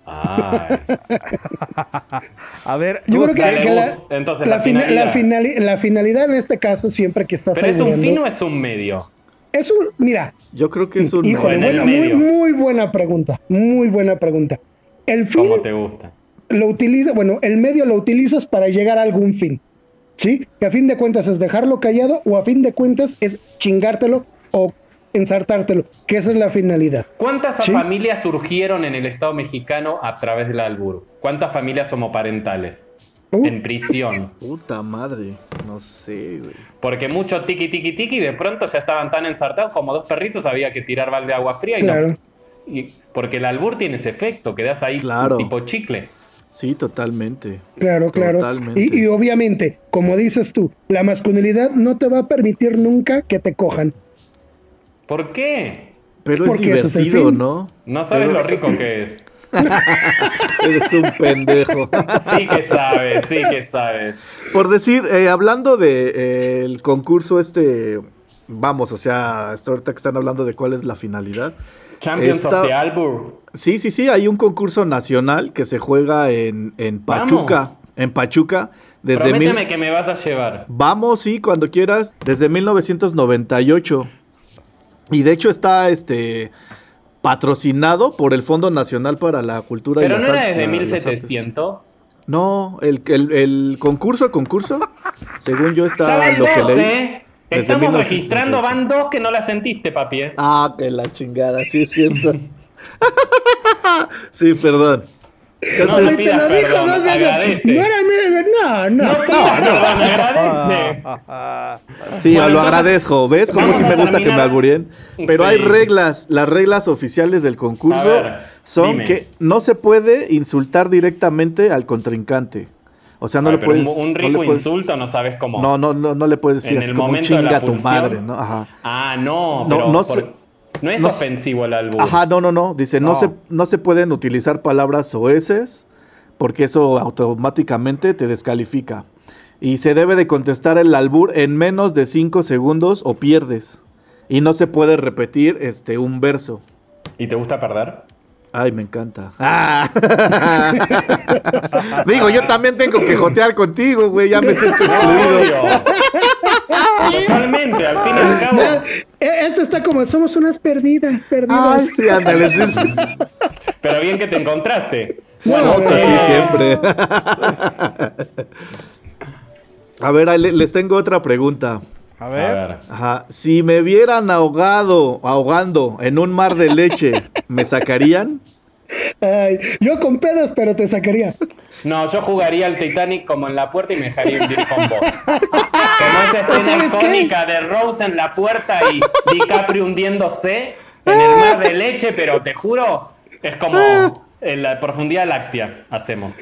Ay. a ver, Yo creo que, la. Entonces, la la fina- finalidad. la finali- la finalidad en este caso, siempre que estás ¿Pero es un fin o es un medio? es un. Mira, Yo creo que es un... buena- muy, medio. muy buena pregunta. Muy buena pregunta. El fin ¿Cómo te gusta? lo utiliza, bueno, el medio lo utilizas para llegar a algún fin. ¿Sí? Que a fin de cuentas es dejarlo callado o a fin de cuentas es chingártelo o ensartártelo, que esa es la finalidad. ¿Cuántas Sí. familias surgieron en el Estado mexicano a través del albur? ¿Cuántas familias homoparentales? Uh, En prisión. Puta madre. No sé, güey. Porque mucho tiki tiki tiki y de pronto ya estaban tan ensartados como dos perritos, había que tirar balde de agua fría y claro. no. Y- porque el albur tiene ese efecto, quedas ahí Claro. tipo chicle. Sí, totalmente. Claro, claro. Totalmente. Y, y obviamente, como dices tú, la masculinidad no te va a permitir nunca que te cojan. ¿Por qué? Pero es Porque es divertido. ¿no? No sabes lo rico que es. Eres un pendejo. Sí que sabes, sí que sabes. Por decir, eh, hablando de eh, el concurso este, vamos, o sea, hasta ahorita que están hablando de cuál es la finalidad. Champions Esta- of the Albur. Sí, sí, sí, hay un concurso nacional que se juega en, en Pachuca, en Pachuca, desde mil... Prométeme que me vas a llevar. Vamos, sí, cuando quieras, desde 1998. Y de hecho está este patrocinado por el Fondo Nacional para la Cultura Pero y no las era Artes. 1700. No, el, el, el concurso, el concurso, según yo está lo que leí. ¿eh? Estamos 1958. registrando, van dos que no la sentiste, papi. ¿eh? Ah, que la chingada, sí es cierto. sí, perdón. No Entonces, me pidas Te lo dijo perdón, dos veces. agradece. No no, no. No pidas perdón, agradece. sí, Bueno, lo entonces, agradezco. ¿Ves cómo vamos sí me gusta que me alburien? Pero Sí. hay reglas. Las reglas oficiales del concurso ver, son dime. que no se puede insultar directamente al contrincante. O sea, no Ay, le puedes. un, un no rico le puedes- insulto no sabes cómo. No, no, no, no le puedes decir En así el como momento de la chinga a tu madre, ¿no? Ajá. Ah, no, No, pero no por- se- no es no ofensivo el albur. Ajá, no, no, no. Dice, no, No. se, no se pueden utilizar palabras oeces porque eso automáticamente te descalifica. Y se debe de contestar el albur en menos de 5 segundos o pierdes. Y no se puede repetir este un verso. ¿Y te gusta perder? Ay, me encanta. Ah. Digo, yo también tengo que jotear contigo, güey. Ya me siento excluido. Totalmente, al fin y al cabo. Eh, Esto está como, somos unas perdidas, perdidas. Ay, sí, ándale. sí, sí. Pero bien que te encontraste. Bueno, Puta, eh, sí, siempre. A ver, les tengo otra pregunta. A ver. Ajá. Si me vieran ahogado, ahogando en un mar de leche, ¿me sacarían? Ay, yo con pedas, pero te sacaría. No, yo jugaría al Titanic como en la puerta y me dejaría hundir con vos. Como esa escena icónica de Rose en la puerta y DiCaprio hundiéndose en el mar de leche, pero te juro, es como en la profundidad láctea hacemos.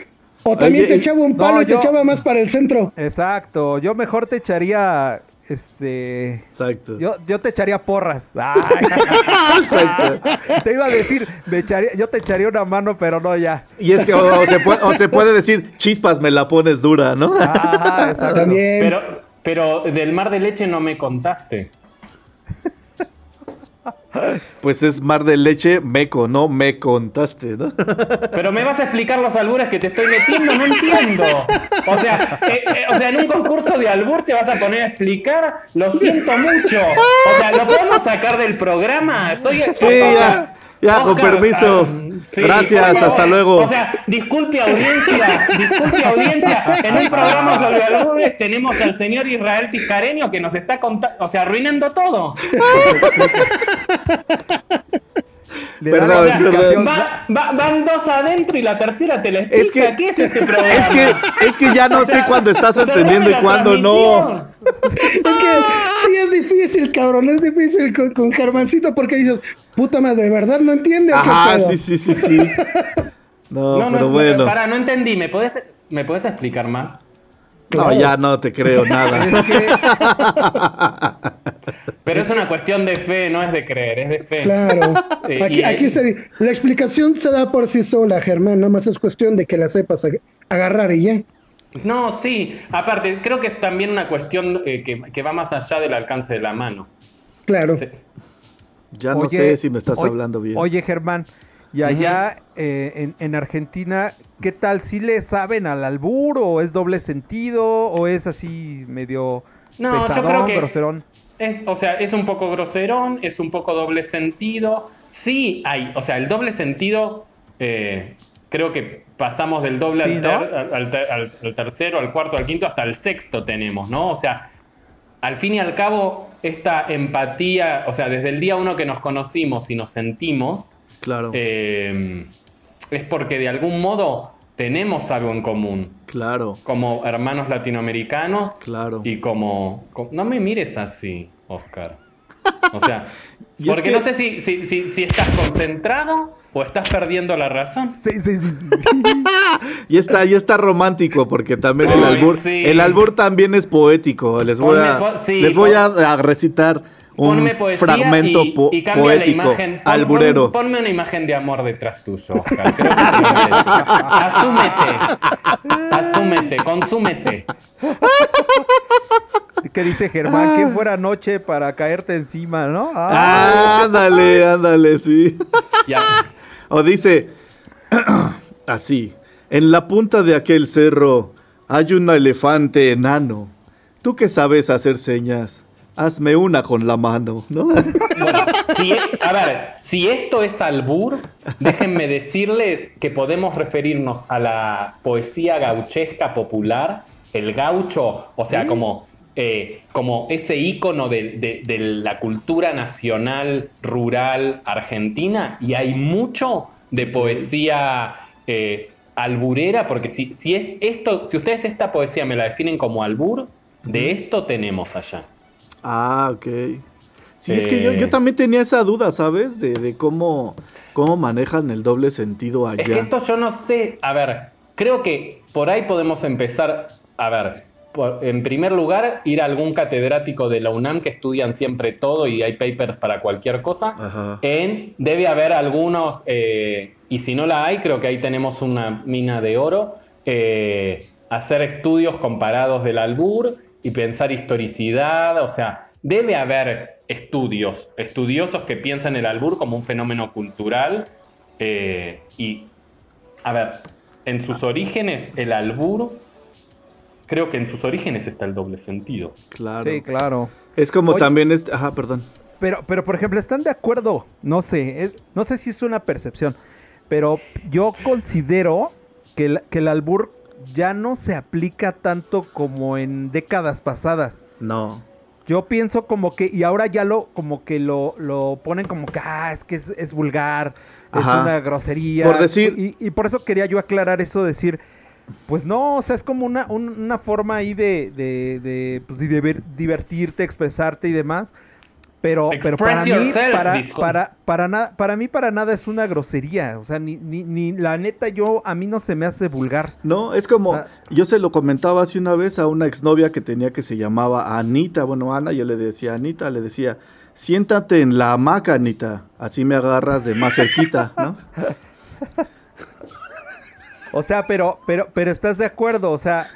O también Oye, te echaba un no, palo y te yo- echaba más para el centro. Exacto. Yo mejor te echaría. Este. Exacto. Yo, yo te echaría porras. Ay. Exacto. te iba a decir, me echaría, yo te echaría una mano, pero no ya. Y es que o, o se puede, o se puede decir, chispas, me la pones dura, ¿no? Ajá, exacto. También. Pero, pero del mar de leche no me contaste. Pues es mar de leche meco, ¿no? Me contaste, ¿no? Pero me vas a explicar los albures que te estoy metiendo, no entiendo. O sea, eh, eh, o sea, en un concurso de albur te vas a poner a explicar, lo siento mucho. O sea, ¿lo podemos sacar del programa? Soy Sí, ya, ya, con permiso. Gracias, favor. hasta luego. O sea, disculpe audiencia, disculpe audiencia. En un programa sobre albures tenemos al señor Israel Tijareño que nos está contando, o sea, arruinando todo. Le da Perdón, la sea, explicación. va- va- van dos adentro y la tercera te la explica. Es que- ¿Qué es este programa? Es que, es que ya no sé cuándo estás entendiendo y la cuándo no. Es que sí es difícil, cabrón. Es difícil con, con Germancito porque dices, puta madre, ¿de verdad no entiende? pedo?" sí, sí, sí, sí. No, No, no, pero bueno. Para, no entendí. ¿Me puedes, ¿Me puedes explicar más? No, ya no te creo nada. Es que, Pero es, una cuestión de fe, no es de creer, es de fe. Claro. Aquí, y- aquí se, di- la explicación se da por sí sola, Germán. Nada más es cuestión de que la sepas ag- agarrar y ya. No, sí. Aparte, creo que es también una cuestión eh, que, que va más allá del alcance de la mano. Claro. Sí. Ya no oye, sé si me estás oye- hablando bien. Oye, Germán, y allá eh, en, en Argentina, ¿qué tal? ¿Sí le saben al albur o es doble sentido o es así medio No, yo pesadón, creo que- groserón? Es, o sea, es un poco groserón, es un poco doble sentido. Sí hay, o sea, el doble sentido, eh, creo que pasamos del doble Sí, al, ter- al- al ter- al- al tercero, al cuarto, al quinto, hasta el sexto tenemos, ¿no? O sea, al fin y al cabo, esta empatía, o sea, desde el día uno que nos conocimos y nos sentimos, Claro, eh, es porque de algún modo tenemos algo en común, claro, como hermanos latinoamericanos claro. y como, co- No me mires así, Oscar. O sea, es porque que- no sé si, si, si, si estás concentrado o estás perdiendo la razón. Sí, sí, sí. sí, sí. Y está, y está romántico porque también el albur, el albur también es poético. Les voy a, les voy a recitar un fragmento y, po- y cambia la poético, imagen. Pon- alburero. pon- ponme una imagen de amor detrás tuyo, Oscar. Creo que. Asúmete. Asúmete, consúmete. ¿Qué dice Germán? ¿Quién fuera anoche para caerte encima, no? Ah, Ándale, ándale, sí. Ya. O dice, así, en la punta de aquel cerro hay un elefante enano. Tú que sabes hacer señas, hazme una con la mano, ¿no? Bueno, si es- a ver, si esto es albur, déjenme decirles que podemos referirnos a la poesía gauchesca popular, el gaucho, o sea, como, eh, como ese ícono de, de- de la cultura nacional rural argentina, y hay mucho de poesía eh, alburera, porque si, si es esto, si ustedes esta poesía me la definen como albur, de esto tenemos allá. Ah, ok. Sí, es que yo, yo también tenía esa duda, ¿sabes? De, de cómo, cómo manejan el doble sentido allá. Es que esto yo no sé. A ver, creo que por ahí podemos empezar. A ver, por- en primer lugar, ir a algún catedrático de la UNAM que estudian siempre todo y hay papers para cualquier cosa. Ajá. En, debe haber algunos, eh, y si no la hay, creo que ahí tenemos una mina de oro. eh, hacer estudios comparados del albur y pensar historicidad, o sea, debe haber estudios, estudiosos que piensan el albur como un fenómeno cultural eh, y, a ver, en sus orígenes el albur, creo que en sus orígenes está el doble sentido. Claro. sí, claro. Es como Oye. también este. Ajá, perdón. Pero, pero por ejemplo, ¿están de acuerdo? No sé, es- no sé si es una percepción, pero yo considero que el, que el albur ya no se aplica tanto como en décadas pasadas. No. Yo pienso como que, y ahora ya lo, como que lo, lo ponen como que, ah, es que es, es vulgar, es una grosería. Por decir- Y, y por eso quería yo aclarar eso, decir, pues no, o sea, es como una, un- una forma ahí de, de, de, pues, de diver- divertirte, expresarte y demás. Pero, pero para mí, para, para, para, na- para mí, para nada es una grosería. O sea, ni, ni, ni la neta, yo, a mí no se me hace vulgar. No, es como, O sea- yo se lo comentaba hace una vez a una exnovia que tenía que se llamaba Anita, bueno, Ana, yo le decía Anita, le decía, siéntate en la hamaca, Anita, así me agarras de más cerquita, ¿no? O sea, pero, pero, pero estás de acuerdo, o sea,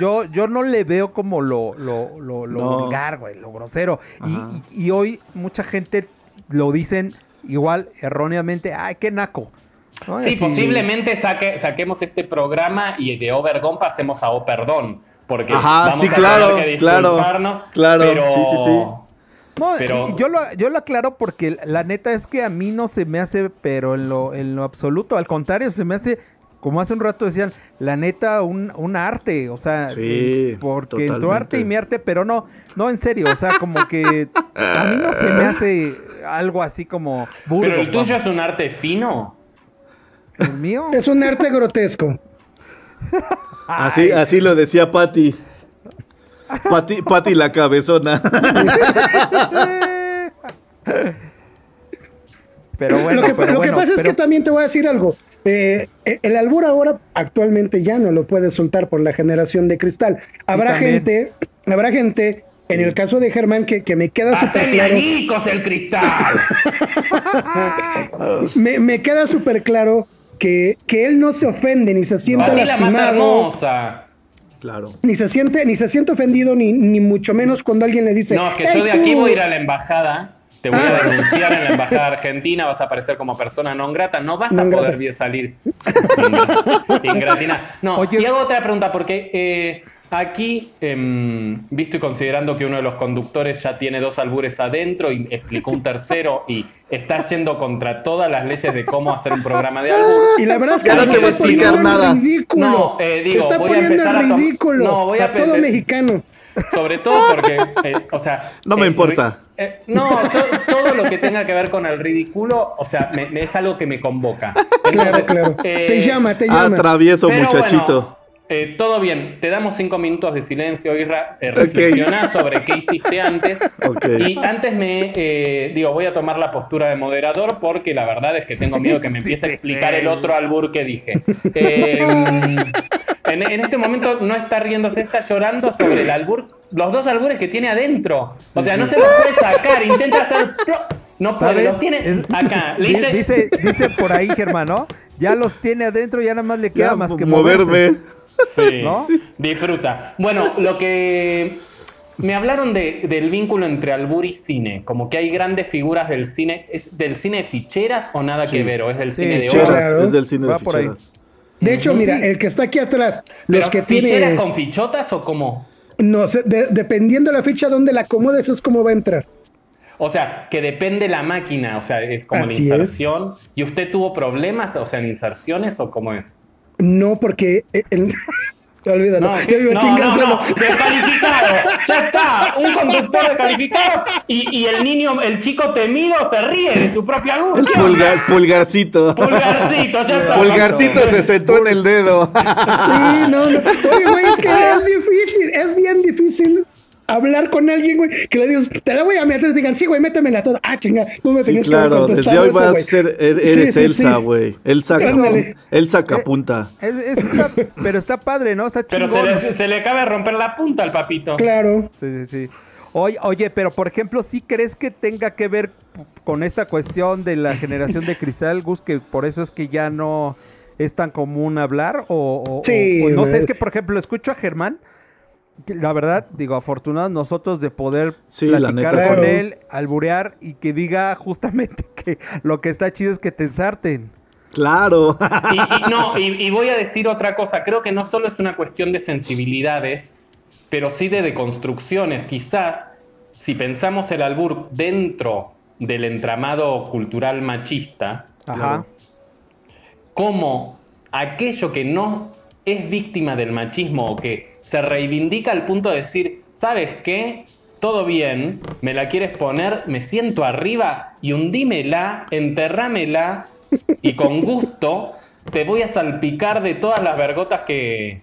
yo, yo no le veo como lo, lo, lo, lo No. vulgar, güey, lo grosero. Y, y- y hoy mucha gente lo dicen igual erróneamente, ay, qué naco. ¿no? Sí, Así- posiblemente saque, saquemos este programa y de Overgone pasemos a O Perdón. Porque Ajá, vamos sí, a claro, tener que claro, disculparnos, claro, pero- sí, sí, sí. No, Pero- yo lo, yo lo aclaro porque la neta es que a mí no se me hace, pero en lo, en lo absoluto, al contrario, se me hace, como hace un rato decían, la neta, un, un arte, o sea, Sí, porque en tu arte y mi arte, pero no, no en serio, o sea, como que a mí no se me hace algo así como burdo. Pero el tuyo es un arte fino. ¿El mío? Es un arte grotesco. Así, así lo decía Patti. Patti, Patti la cabezona. Pero bueno, lo que, pero lo que bueno, pasa es pero- que también te voy a decir algo. Eh, el albur ahora actualmente ya no lo puedes soltar por la generación de cristal. Habrá gente, habrá gente, en el caso de Germán, que, que me queda súper ¡Hacen claro, añicos el cristal! me, me queda súper claro que, que él no se ofende ni se siente la lastimado, hermosa. Claro. ni se siente, ni se siente ofendido, ni, ni mucho menos cuando alguien le dice. No, es que "Ey, yo de aquí tú". voy a ir a la embajada. Te voy Ah. a denunciar en la embajada argentina, vas a aparecer como persona non grata, no vas a Non poder bien salir Ingra- ingratina. No, Oye. y hago otra pregunta, porque eh, aquí, em, visto y considerando que uno de los conductores ya tiene dos albures adentro y explicó un tercero y está yendo contra todas las leyes de cómo hacer un programa de albur. Y la verdad es que no te voy a explicar nada. ridículo. No, eh, digo, voy a empezar a ridículo No, voy a a todo mexicano. Sobre todo porque, eh, o sea... No me eh, importa. eh, no, yo- todo lo que tenga que ver con el ridículo, o sea, me- me- es algo que me convoca. Claro, claro. eh, te llama, te Ah, llama. travieso pero muchachito. bueno, eh, todo bien, te damos cinco minutos de silencio, Isra, eh, reflexioná sobre qué hiciste antes. Y antes me, eh, digo, voy a tomar la postura de moderador porque la verdad es que tengo miedo que me Sí, empiece a explicar sí. el otro albur que dije. Eh, en, en este momento no está riéndose, está llorando sobre el albur los dos albures que tiene adentro. O sea, no se los puede sacar, intenta hacer... pro- No puede, ¿Sabes? los tiene Es- acá. Dice, Dice, dice por ahí, Germán, ¿no? Ya los tiene adentro, ya nada más le queda Ya, más que moverme. Sí, ¿No? disfruta. Bueno, lo que me hablaron de- del vínculo entre albur y cine, como que hay grandes figuras del cine, ¿es del cine de ficheras o nada Sí. que ver? ¿O es del Sí, cine de Ficheras? Claro. es del cine de Va por ahí. ficheras. De hecho, mira, el que está aquí atrás, ¿Pero los que ficheras tienen. con fichotas o cómo? No sé, de- dependiendo de la ficha donde la acomodes, es como va a entrar. O sea, que depende la máquina, o sea, es como Así la inserción. ¿Y usted tuvo problemas, o sea, en inserciones o cómo es? No, porque. eh, el- Olvídalo. No, Yo a no, no, descalificado, ya está, un conductor descalificado y, y el niño, el chico temido se ríe de su propia luz. El pulgar, pulgarcito. Pulgarcito, ya está. Pulgarcito se sentó en el dedo. Sí, no, no. Oye, güey, es que es difícil, es bien difícil hablar con alguien, güey, que le digas, te la voy a meter, digan, sí, güey, métemela toda. Ah, chinga, no me Sí, tenías claro, desde hoy eso, vas a ser, er- Sí, eres sí, Elsa, sí. güey. Elsa, Ándale. Elsa Capunta. Es- es- está- pero está padre, ¿no? Está Pero chingón. se le, se le acaba de romper la punta al papito. Claro. Sí, sí, sí. Oye, oye, pero por ejemplo, ¿sí crees que tenga que ver con esta cuestión de la generación de cristal, Gus, que por eso es que ya no es tan común hablar? O, o- Sí, o- o no sé, es que por ejemplo, escucho a Germán, la verdad, digo, afortunados nosotros de poder Sí, la platicar neta, con sí. él, alburear y que diga justamente que lo que está chido es que te ensarten. Claro. Y, y no, y, y voy a decir otra cosa. Creo que no solo es una cuestión de sensibilidades, pero sí de deconstrucciones. Quizás, si pensamos el albur dentro del entramado cultural machista, Ajá. como aquello que no es víctima del machismo o que se reivindica al punto de decir, ¿sabes qué? Todo bien, me la quieres poner, me siento arriba y hundímela, enterrámela y con gusto te voy a salpicar de todas las vergotas que...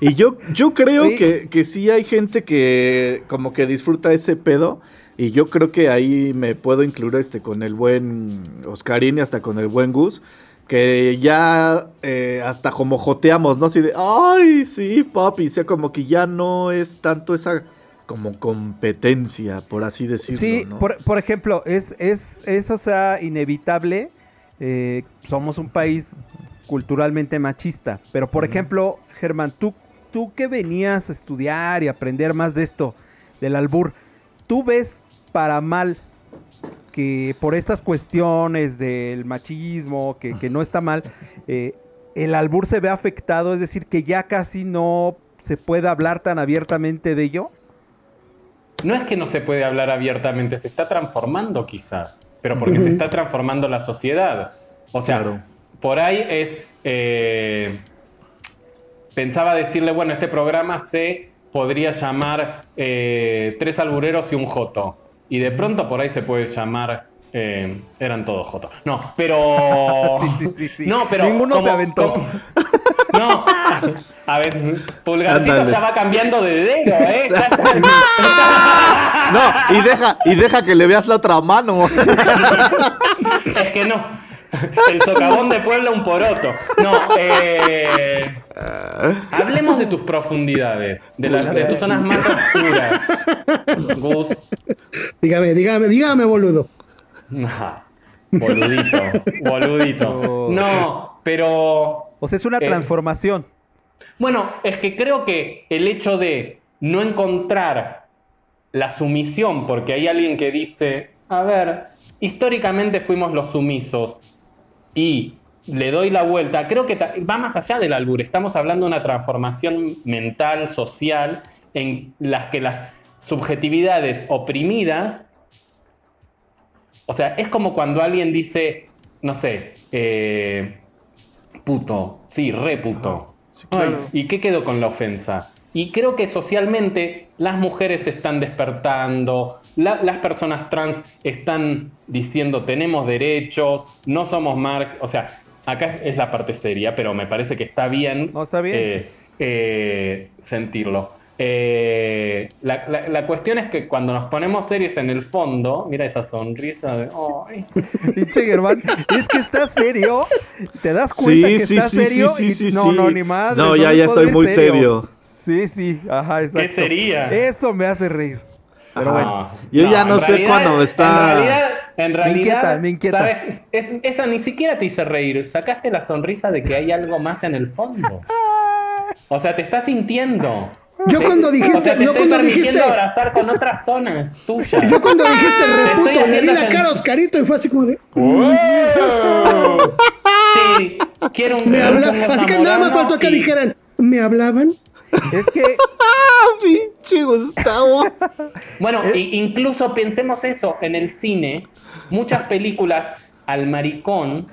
Y yo, yo creo que, que sí hay gente que como que disfruta ese pedo. Y yo creo que ahí me puedo incluir este con el buen Oscarín y hasta con el buen Gus. Que ya eh, hasta como joteamos, ¿no? Así de, ay, sí, papi. O sea, como que ya no es tanto esa como competencia, por así decirlo. Sí, ¿no? por, por ejemplo, es, es, es, o sea, inevitable. eh, somos un país culturalmente machista. Pero, por ejemplo, Germán, tú, tú que venías a estudiar y aprender más de esto, del albur, ¿tú ves para mal que por estas cuestiones del machismo, que, que no está mal, eh, el albur se ve afectado? Es decir, que ya casi no se puede hablar tan abiertamente de ello. No es que no se puede hablar abiertamente, se está transformando quizás, pero porque se está transformando la sociedad. O sea, Claro. por ahí es... eh, pensaba decirle, bueno, este programa se podría llamar eh, Tres albureros y un joto. Y de pronto por ahí se puede llamar... eh, eran todos jotos. No, pero... Sí, sí, sí, sí. No, pero... Ninguno se aventó. como- no, a ver, Pulgarcito ya va cambiando de dedo, ¿eh? No, y deja, y deja que le veas la otra mano. Es que no. El socavón de Puebla un poroto. No, eh, hablemos de tus profundidades, de, las- de tus zonas más oscuras. Gus. Dígame, dígame, dígame, boludo. Boludito, boludito. No, pero O sea, es una Eh, transformación. Bueno, es que creo que el hecho de no encontrar la sumisión, porque hay alguien que dice, a ver, históricamente fuimos los sumisos y le doy la vuelta, creo que va más allá del albur, estamos hablando de una transformación mental, social, en las que las subjetividades oprimidas, o sea, es como cuando alguien dice, no sé, eh, puto, sí, re puto. Sí, Ay, claro. ¿Y qué quedó con la ofensa? Y creo que socialmente las mujeres se están despertando, la- las personas trans están diciendo tenemos derechos, no somos mar... O sea, acá es- la parte seria, pero me parece que está bien, No, está bien. eh, eh, sentirlo. eh, la, la- la cuestión es que cuando nos ponemos series en el fondo, mira esa sonrisa de. "Ay". Pinche Germán, es que está serio. ¿Te das cuenta que está serio? sí, Y- sí, no, sí. no, ni más. No, ya, ya estoy muy serio. Sí, sí, ajá, exacto. sería? Eso me hace reír. Pero bueno. Yo ya no sé realidad- cuándo está- En realidad, en realidad inquieta, me inquieta. ¿sabes? Es- esa ni siquiera te hizo reír. Sacaste la sonrisa de que hay algo más en el fondo. O sea, te estás sintiendo. Yo Te- cuando dijiste- o sea, te yo estoy cuando dijiste- abrazar con otras zonas tuyas. Yo cuando dijiste reputo, le vi la sen- cara a Oscarito y fue así como de. ¡Wow! Sí, quiero un Me habla- Así que nada más faltó que y- dijeran, ¿me hablaban? Es que ¡Ah, pinche Gustavo! Bueno, Eh. incluso pensemos eso, en el cine, muchas películas al maricón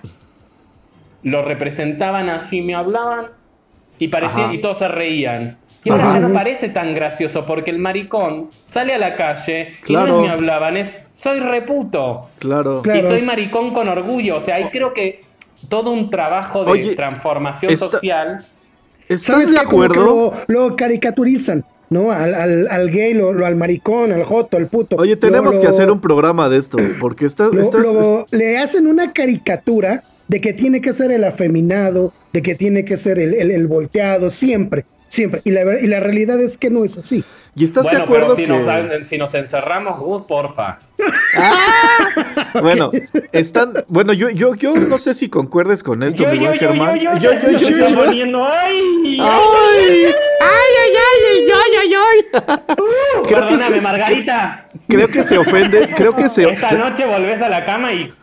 lo representaban así, me hablaban y parecía, Ajá. y todos se reían. Y ahora ya no parece tan gracioso porque el maricón sale a la calle y no es me hablaban, es soy reputo. Claro. Claro. Y soy maricón con orgullo. O sea, ahí creo que todo un trabajo de Oye, transformación esta- social. ¿Estás ¿Sabes de acuerdo? Lo, lo caricaturizan, ¿no? Al, al, al gay, lo, lo- al maricón, al joto, al puto. Oye, tenemos Lo- que lo- hacer un programa de esto, porque estás... lo- estás- lo- le hacen una caricatura de que tiene que ser el afeminado, de que tiene que ser el, el- el volteado, siempre, siempre. Y la, y la realidad es que no es así. ¿Y estás Bueno, de acuerdo pero si, que...? nos, si nos encerramos, Gus, porfa. Bueno, están... Bueno, yo, yo, yo no sé si concuerdes con esto, mi buen Germán. yo, yo, yo, yo, yo, poniendo, ay, ¡Ay! ¡Ay, ay, ay! ¡Ay, ay, ay! Creo que, Perdóname, se, Margarita. creo que se ofende, creo que se... Esta se- noche volvés a la cama y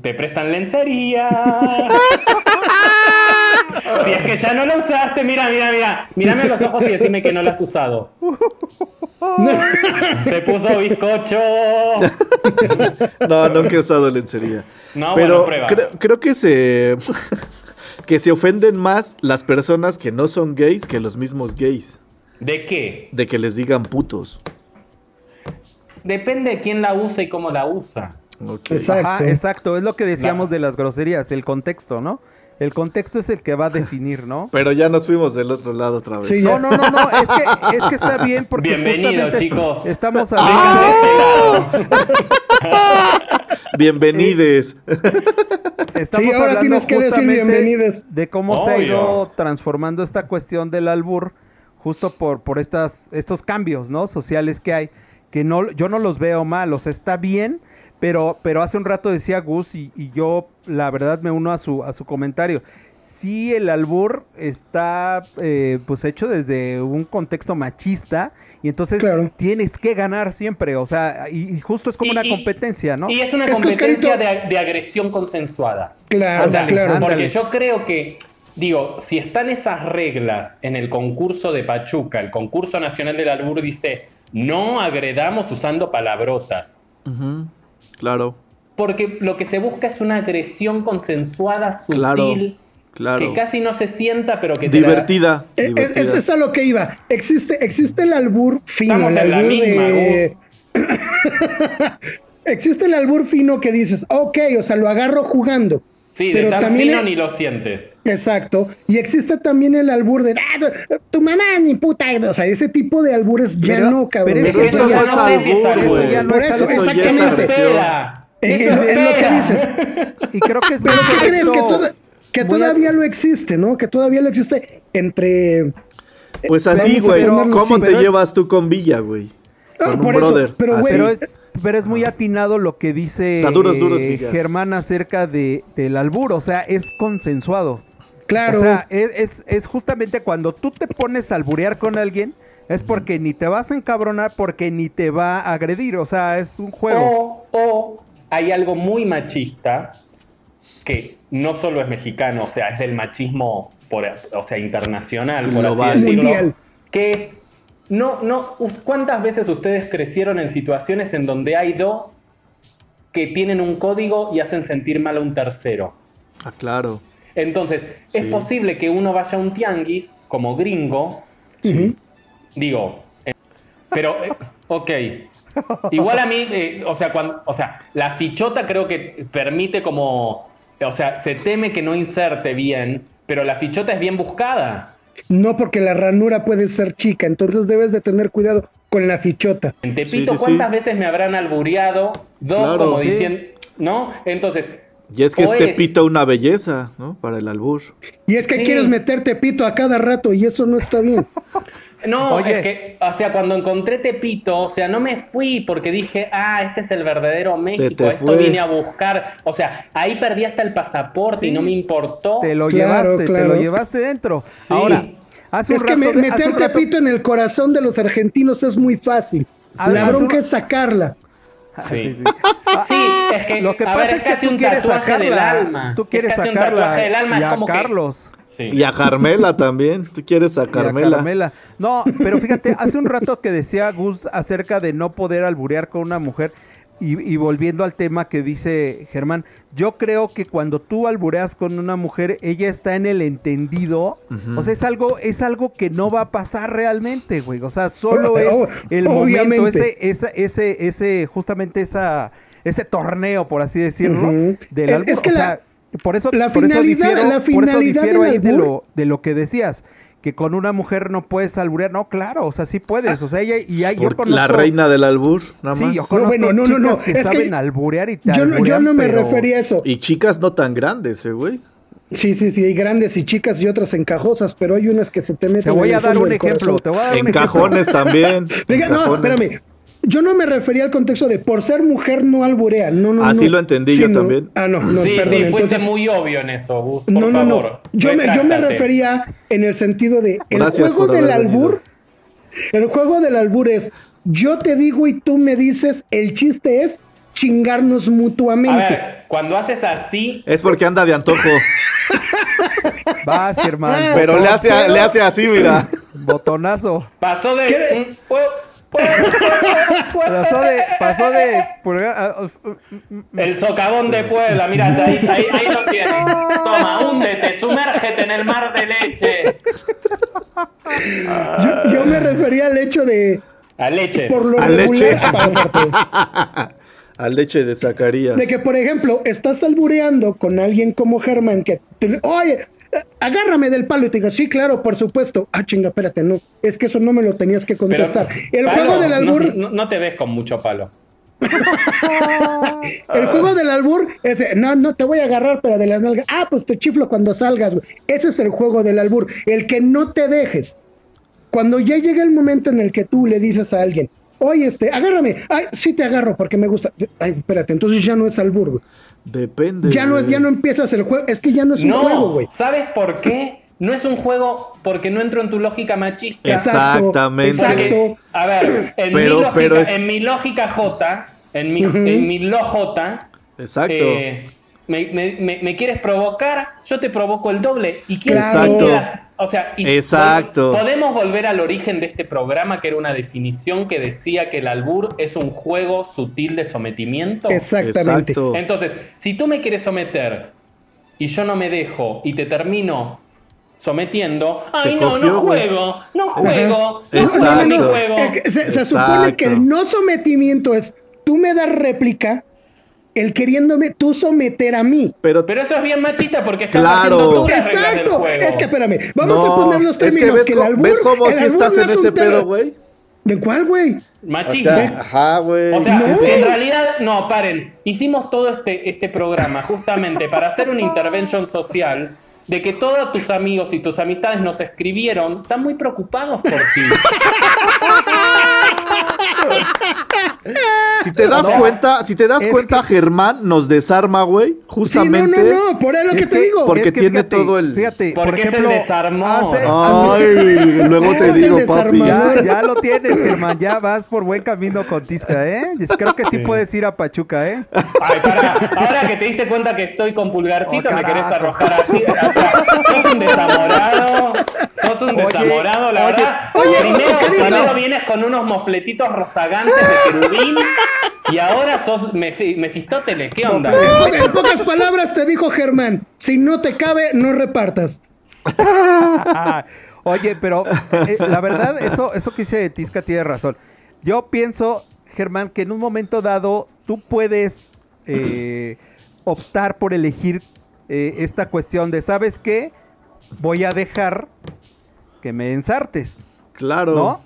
te prestan lencería. si es que ya no la usaste, mira, mira, mira. Mírame a los ojos y decime que no la has usado. Se puso bizcocho. No, nunca he usado lencería. No, Pero bueno, prueba. creo, creo que se... que se ofenden más las personas que no son gays que los mismos gays. ¿De qué? De que les digan putos. Depende de quién la usa y cómo la usa. Ok. Exacto. Ajá, exacto, es lo que decíamos Claro. de las groserías, el contexto, ¿no? El contexto es el que va a definir, ¿no? Pero ya nos fuimos del otro lado otra vez. Sí, No, no, no, no, es que, es que está bien porque Bienvenido, justamente est- chicos. estamos hablando, este. Bienvenides. estamos Sí, hablando justamente de cómo se ha ido transformando esta cuestión del albur justo por, por estas, estos cambios, ¿no? Sociales que hay, que no, yo no los veo mal, o sea, está bien, pero, pero hace un rato decía Gus y, y yo la verdad me uno a su, a su comentario. Sí, el albur está eh, pues hecho desde un contexto machista y entonces Claro. tienes que ganar siempre, o sea, y, y justo es como Y- una competencia, ¿no? Y es una Es competencia de, de agresión consensuada. Claro, Ándale, claro. ándale. Porque yo creo que, digo, si están esas reglas en el concurso de Pachuca, el concurso nacional del albur dice, no agredamos usando palabrotas. Claro, Porque lo que se busca es una agresión consensuada, sutil, Claro, claro. que casi no se sienta, pero que te la- Divertida. Eh, Es, divertida. es, es a lo que iba. Existe, existe el albur fino, Estamos el albur misma, de... existe el albur fino que dices, ok, o sea, lo agarro jugando. Sí, de pero también fino es- ni lo sientes. Exacto. Y existe también el albur de, "Ah, tu mamá ni puta. O sea, ese tipo de albures ya Pero- no, cabrón. pero es que eso eso ya no es albur, albur. Eso güey. ya no es eso, algo. Eso ya es agresión. Es, es lo- es lo que dices. Y creo que es Pero ¿qué crees? Que, toda- que Voy a- todavía lo existe, ¿no? Que todavía lo existe entre... Pues así, güey. ¿Cómo así, te pero es- llevas tú con Villa, güey? Con un por eso, brother. pero, así. güey, Pero es, pero es muy atinado lo que dice duros, duros, eh, Villa. Germán acerca de, del albur, o sea, es consensuado. Claro. O sea, es, es, es justamente cuando tú te pones a alburear con alguien, es porque ni te vas a encabronar, porque ni te va a agredir, o sea, es un juego. O, o hay algo muy machista que no solo es mexicano, o sea, es del machismo por, o sea, internacional, por Global. así decirlo, Mundial. que es no, no, ¿cuántas veces ustedes crecieron en situaciones en donde hay dos que tienen un código y hacen sentir mal a un tercero? Ah, claro. Entonces, Sí. es posible que uno vaya a un tianguis como gringo Ujú. Digo, eh, pero, eh, ok. Igual a mí, eh, o, sea, cuando, o sea, la fichota creo que permite como, o sea, se teme que no inserte bien, pero la fichota es bien buscada. No porque la ranura puede ser chica, entonces debes de tener cuidado con la fichota. En Tepito, Sí, sí, sí. ¿cuántas veces me habrán albureado? Dos, Claro, como sí. diciendo, ¿no? Entonces, Y es que o este pito una belleza, ¿no? Para el albur. Y es que Sí. quieres meterte pito a cada rato y eso no está bien. No, Oye. es que, o sea, cuando encontré Tepito, o sea, no me fui porque dije, ah, este es el verdadero México, esto fue. vine a buscar. O sea, ahí perdí hasta el pasaporte y no me importó. Te lo Claro, llevaste, te lo llevaste dentro. Ahora, hace un es que me- un meterte rato- pito en el corazón de los argentinos es muy fácil. Ah, La bronca un- es sacarla. Ah, Sí. sí, sí. Ah, Sí, es que, Lo que a pasa ver, es que tú quieres sacarla. alma. Tú quieres Es sacarla y a como que- Carlos. Sí. Y a Carmela también. ¿Tú quieres a y a Carmela? Carmela. No, pero fíjate, hace un rato que decía Gus acerca de no poder alburear con una mujer. Y, y volviendo al tema que dice Germán, yo creo que cuando tú albureas con una mujer, ella está en el entendido. O sea, es algo, es algo que no va a pasar realmente, güey. O sea, solo es el momento, ese, ese, ese, ese, justamente esa, ese torneo, por así decirlo, Ujú. del Es- albur. es que o la- sea, por eso, la por eso difiero, la por eso difiero ahí de lo, de lo que decías. Que con una mujer no puedes alburear. No, claro, o sea, sí puedes. O sea, ella y hay, yo conozco. la reina del albur, nada Sí, más. yo conozco bueno, no, no, chicas no, que es que saben alburear y te Yo, no- yo no me pero- refería a eso. Y chicas no tan grandes, eh, güey. Sí, sí, sí, hay grandes y chicas y otras encajosas, pero hay unas que se te meten. Te voy en a dar un ejemplo. corazón. Te voy a dar un En ejemplo. cajones también. Diga, en no, cajones. espérame. Yo no me refería al contexto de por ser mujer no alburea. No, no, Así no. lo entendí yo no. también. Ah, no, no, sí, perdón. sí, fuiste entonces- muy obvio en eso, Gus, por no, no, favor. no. Yo me, yo me refería en el sentido de el Gracias juego del venido. albur. El juego del albur es yo te digo y tú me dices. El chiste es chingarnos A mutuamente. ver, cuando haces así, Es porque anda de antojo. Vas, Germán. Pero le hace, le hace así, mira. Botonazo. pasó de... ¿Qué? Pasó de. Pasó de. El socavón de Puebla, mira, ahí, ahí, ahí lo tienes. Toma, húndete, sumérgete en el mar de leche. Yo, yo me refería al hecho de A leche. por lo A leche. A leche de Zacarías. De que, por ejemplo, estás albureando con alguien como Germán que, te le- oye, agárrame del palo y te digo, sí, claro, por supuesto. Ah, chinga, espérate, no, es que eso no me lo tenías que Pero, contestar. el palo, juego del albur, No, no te ves con mucho palo. el juego del albur es, no, no te voy a agarrar, pero de las nalgas. Ah, pues te chiflo cuando salgas, güey. Ese es el juego del albur, el que no te dejes. Cuando ya llega el momento en el que tú le dices a alguien, oye, este, agárrame, ay, sí te agarro porque me gusta. Ay, espérate, entonces ya no es albur. Depende. Ya no, ya no empiezas el juego, es que ya no es un juego, güey. ¿sabes por qué? No es un juego porque no entro en tu lógica machista. Exactamente. Exacto. a ver, en, Pero- mi, lógica, pero es- en mi lógica J, en mi, Ujú. en mi lo J, Exacto. eh, me, me- me- me quieres provocar, yo te provoco el doble. Y quieres queda- O sea, y Exacto. podemos volver al origen de este programa, que era una definición que decía que el albur es un juego sutil de sometimiento. Exactamente. Exacto. Entonces, si tú me quieres someter y yo no me dejo y te termino sometiendo, ay no, cogió, no juego, no juego, no Exacto. juego mi juego. Es que se, se Exacto. supone que el no sometimiento es tú me das réplica, el queriéndome tú someter a mí. Pero, Pero eso es bien machista porque estás Claro. haciendo tú las reglas del Exacto. juego. Es que espérame, vamos no, a poner los es que términos ves, que el co- albur, ves cómo si estás en ese pedo, güey. ¿De cuál, güey? O Machista. sea, ajá, güey. O sea, No. es que en realidad, no, paren. Hicimos todo este, este programa justamente para hacer una intervention social de que todos tus amigos y tus amistades nos escribieron, están muy preocupados por ti. Si te das No. cuenta, si te das Es cuenta, Germán nos desarma, güey, justamente. Sí, no, no, no, por eso lo que Es te digo. porque es que tiene fíjate, todo el- Fíjate, por es ejemplo, desarmó. hace- Ay, luego te Es digo, papi. Ya, ya lo tienes, Germán. Ya vas por buen camino con Tisca, ¿eh? Creo que sí, puedes ir a Pachuca, ¿eh? Ay, pará, ahora que te diste cuenta que estoy con pulgarcito, Oh, me querés arrojar así. Sos un desamorado. Sos un Oye, desamorado, la oye, verdad. oye, primero, vienes con unos mofletitos rozagantes de querubín y ahora sos Mefi- Mefistóteles. ¿Qué onda? En pocas palabras te dijo Germán, si no te cabe, no repartas. Oye, pero eh, la verdad, eso, eso que dice de Tisca tiene razón. Yo pienso, Germán, que en un momento dado tú puedes eh, optar por elegir eh, esta cuestión de, ¿sabes qué? Voy a dejar que me ensartes, Claro. ¿no?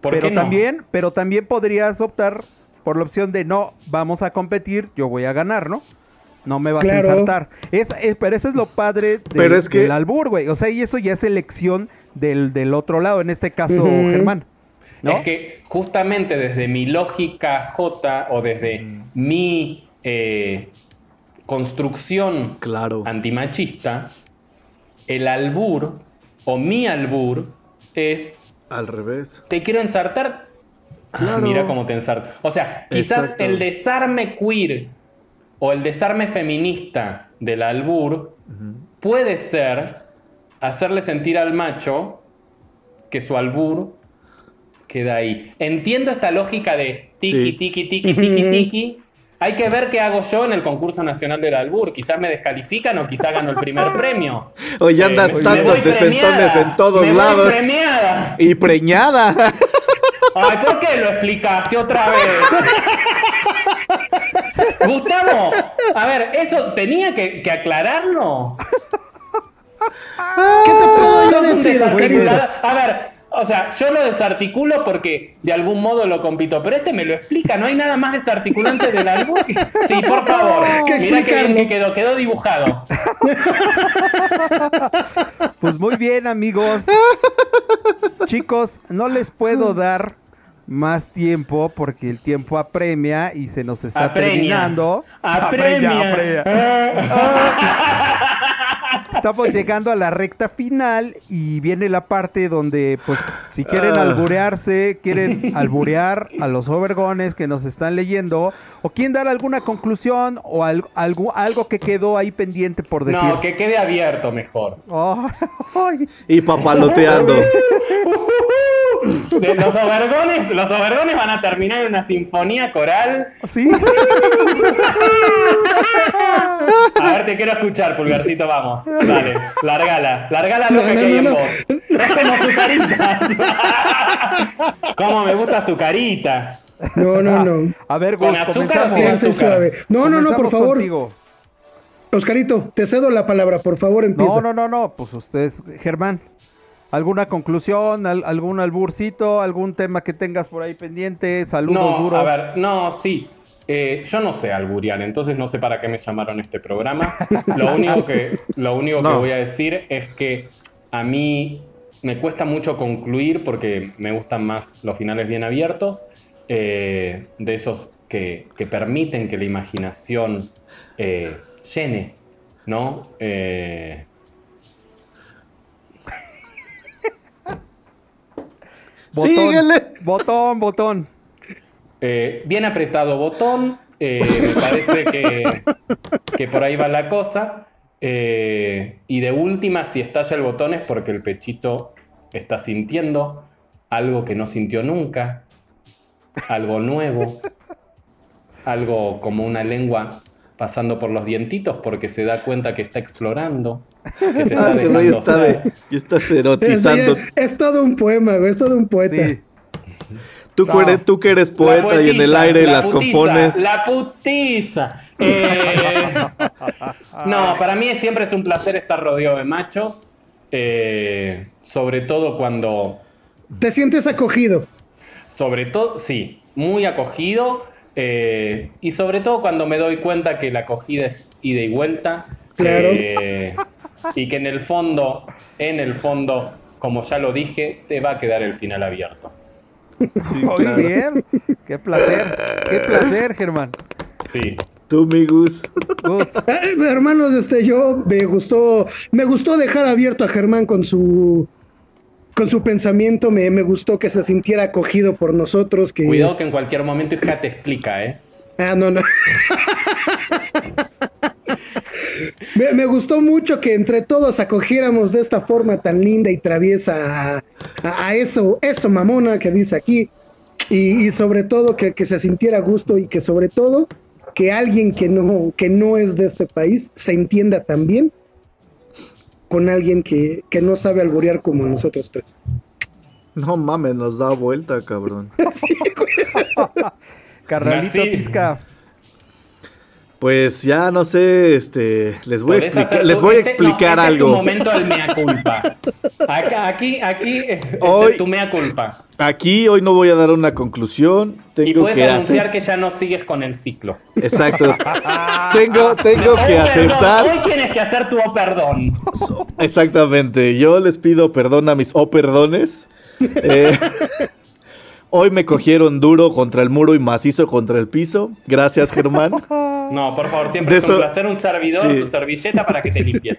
¿Por pero qué no? también, pero también podrías optar por la opción de no, vamos a competir, yo voy a ganar, ¿no? No me vas Claro. a ensartar. Es, es- pero eso es lo padre del, Pero es que- del albur, güey. O sea, y eso ya es elección del, del otro lado, en este caso. Germán. ¿no? Es que justamente desde mi lógica J o desde mi eh, construcción Claro. antimachista, el albur o mi albur es Al revés. te quiero ensartar. Ah, mira cómo te ensarto. O sea, quizás Exacto. el desarme queer o el desarme feminista del albur puede ser hacerle sentir al macho que su albur queda ahí. Entiendo esta lógica de tiki, Sí. tiki, tiki, tiki, tiki. Hay que ver qué hago yo en el concurso nacional del albur. Quizás me descalifican o quizás gano el primer premio. Oye, andas Eh, me dando voy desentones premiada, en todos me voy lados. premiada. Y preñada. Ay, ¿por qué lo explicaste otra vez? Gustavo, a ver, ¿eso tenía que, que aclararlo? ¿Qué te puedo un decir. Oscarito? A ver, o sea, yo lo desarticulo porque de algún modo lo compito, pero este me lo explica, no hay nada más desarticulante del que- Sí, por favor, mira qué bien que quedó, quedó dibujado. Pues muy bien, amigos. Chicos, no les puedo dar más tiempo porque el tiempo apremia y se nos está Apremia. terminando. Apremia. apremia. Estamos llegando a la recta final y viene la parte donde, pues, si quieren Ah. alburearse, quieren alburear a los overgones que nos están leyendo, o quieren dar alguna conclusión o al- algo, algo que quedó ahí pendiente por decir. No, que quede abierto mejor. Oh. Y papaloteando. De los overgones, los overgones van a terminar en una sinfonía coral. ¿Sí? A ver, te quiero escuchar, Pulgarcito, vamos. Dale, largala, largala lo No, que no, hay no, en vos. Es como su carita. Cómo me gusta su carita. No, no, no. A ver, ¿Con Gus, comenzamos. suave. No, no, no, por favor. contigo. Oscarito, te cedo la palabra, por favor, empieza. No, no, no, no, pues ustedes, Germán, ¿alguna conclusión, al- algún alburcito, algún tema que tengas por ahí pendiente? Saludos No, duros. a ver, no, sí. Eh, yo no sé alburiar, entonces no sé para qué me llamaron este programa. Lo único que, lo único que voy a decir es que a mí me cuesta mucho concluir porque me gustan más los finales bien abiertos, eh, de esos que, que permiten que la imaginación eh, llene, ¿no? Eh, Botón, Síguele. Botón, botón. Eh, bien apretado botón, eh, me parece que, que por ahí va la cosa. Eh, y de última, si estalla el botón es porque el pechito está sintiendo algo que no sintió nunca, algo nuevo, algo como una lengua pasando por los dientitos porque se da cuenta que está explorando, Ah, güey está de, estás Es, erotizando. es todo un poema, güey, es todo un poeta. Sí. Tú, No. eres, tú que eres poeta y en el aire la las putiza, compones. La putiza. Eh, no, para mí siempre es un placer estar rodeado de machos. eh, sobre todo cuando. Te sientes acogido. Sobre todo, sí, muy acogido. eh, y sobre todo cuando me doy cuenta que la acogida es ida y vuelta. Claro. eh, y que en el fondo, en el fondo, como ya lo dije, te va a quedar el final abierto. Muy bien. Qué placer. Qué placer, Germán. Sí. Tú, mi Gus. Gus. Eh, hermanos, este, yo me gustó, me gustó dejar abierto a Germán con su, con su pensamiento. Me, me gustó que se sintiera acogido por nosotros. Que... Cuidado que en cualquier momento hija te explica, ¿eh? Ah, no, no. me, me gustó mucho que entre todos acogiéramos de esta forma tan linda y traviesa a, a- a eso, eso mamona que dice aquí. Y, y sobre todo que, que se sintiera a gusto y que sobre todo que alguien que no, que no es de este país se entienda también con alguien que, que no sabe alborear como nosotros tres. No mames, nos da vuelta, cabrón. Carnalito Así. Pues ya no sé, este, les voy a explicar, les voy a este- no, explicar este es tu algo. momento del mea culpa. Acá, aquí, aquí, este Hoy- es tu mea culpa. Aquí hoy no voy a dar una conclusión, Y tengo puedes que anunciar hacer, que ya no sigues con el ciclo. exacto, tengo, tengo que perdón, aceptar, Hoy tienes que hacer tu oh, perdón. exactamente, yo les pido perdón a mis oh perdones. Eh, hoy me cogieron duro contra el muro y macizo contra el piso. Gracias, Germán. No, por favor, siempre De es un eso- placer un servidor, sí. tu servilleta para que te limpies.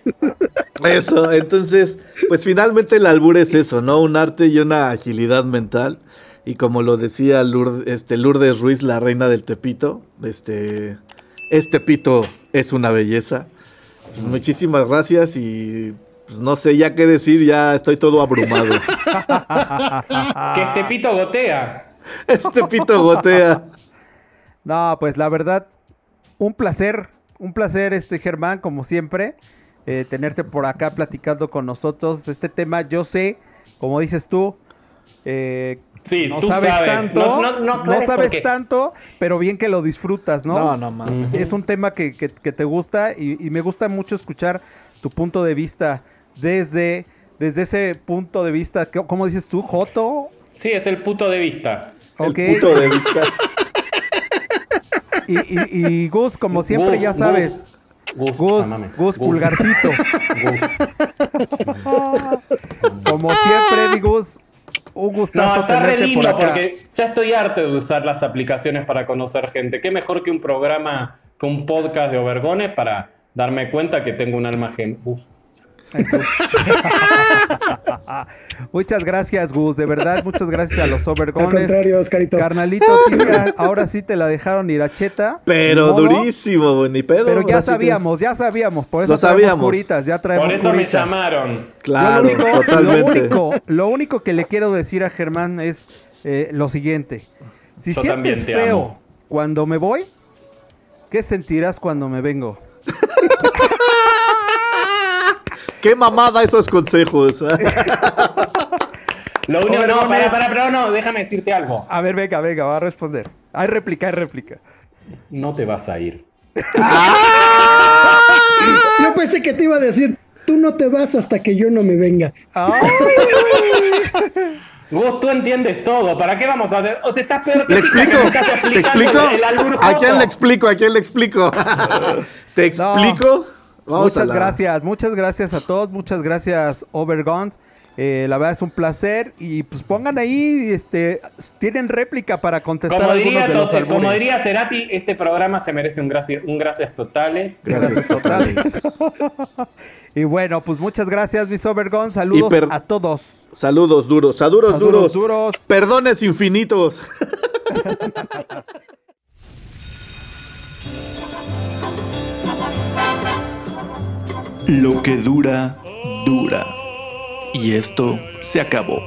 Eso, entonces, pues finalmente el albur es eso, ¿no? Un arte y una agilidad mental. Y como lo decía Lourdes, este, Lourdes Ruiz, la reina del Tepito, este, este pito es una belleza. Pues, muchísimas gracias y pues no sé ya qué decir, ya estoy todo abrumado. que este pito gotea. Este pito gotea. No, pues la verdad, un placer, un placer, este Germán, como siempre, eh, tenerte por acá platicando con nosotros. Este tema, yo sé, como dices tú, eh, Sí, no tú sabes sabes. tanto, No, no, no, no aclares sabes porque- tanto, pero bien que lo disfrutas, ¿no? No, no mames. Es un tema que, que- que te gusta y, y me gusta mucho escuchar tu punto de vista desde, desde ese punto de vista, ¿qué- ¿cómo dices tú? ¿Joto? Sí, es el puto de vista. Ok. El punto de vista. Y, y- y Gus, como siempre, Gus, ya sabes. Gus, Gus, Gus. pulgarcito. Como siempre, mi Gus, un No, gustazo está re tenerte por lindo acá. porque ya estoy harto de usar las aplicaciones para conocer gente. Qué mejor que un programa, que un podcast de Obergones para darme cuenta que tengo un alma gen. Muchas gracias, Gus. De verdad, muchas gracias a los Al Overgones. contrario, Oscarito. Carnalito, ahora sí te la dejaron ir a cheta. Pero modo, durísimo, ni pedo. Pero ya que- sabíamos, ya sabíamos. Por Lo eso traemos sabíamos. curitas, ya Por traemos eso me llamaron. Claro, lo único, totalmente. Lo único, lo único que le quiero decir a Germán es eh, lo siguiente. Si Yo sientes te feo amo. cuando me voy, ¿qué sentirás cuando me vengo? Qué mamada esos consejos. Lo único, no, Obergones. para, para, pero no, déjame decirte algo. A ver, venga, venga, va a responder. Hay réplica, hay réplica. No te vas a ir. Yo pensé que te iba a decir, tú no te vas hasta que yo no me venga. Ay, Gus, tú entiendes todo. ¿Para qué vamos a hacer? O sea, estás peor ¿Le explico? ¿Te explico? el ¿A quién le explico? ¿A quién le explico? ¿Te No. Vamos a muchas gracias, muchas gracias a todos, muchas gracias Overgone. Eh, la verdad es un placer y pues pongan ahí, este, tienen réplica para contestar Como algunos diría, de los Tote- como diría Cerati, este programa se merece un gracias, un gracias totales. Gracias totales. Y bueno, pues muchas gracias, mis Overgone. Saludos a todos. Saludos duros, saludos Saludos duros. duros. Perdones infinitos. Lo que dura, dura. Y esto se acabó.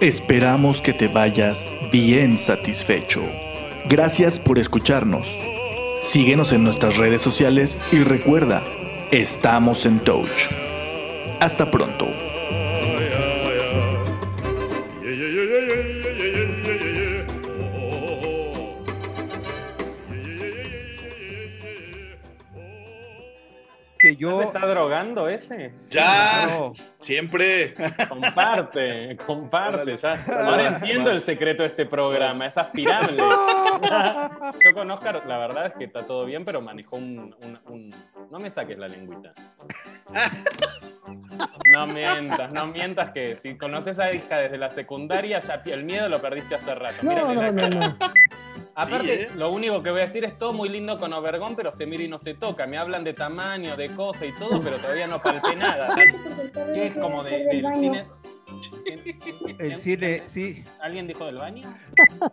Esperamos que te vayas bien satisfecho. Gracias por escucharnos. Síguenos en nuestras redes sociales y recuerda, estamos en Touch. Hasta pronto. Que ¿Se yo. está drogando ese? Ya, Claro. siempre. Comparte, comparte. Ya. Ahora entiendo el secreto de este programa, es aspirable. Yo con Oscar, la verdad es que está todo bien, pero manejó un. un- un- No me saques la lengüita. No mientas, no mientas que si conoces a hija desde la secundaria, ya el miedo lo perdiste hace rato. No, Mírale no, la no, cara. no. Aparte, Sí, ¿eh? lo único que voy a decir es todo muy lindo con Obergón, pero se mira y no se toca. Me hablan de tamaño, de cosas y todo, pero todavía no palpé nada. ¿Qué es como de- del cine? El cine, sí. ¿Alguien dijo del baño?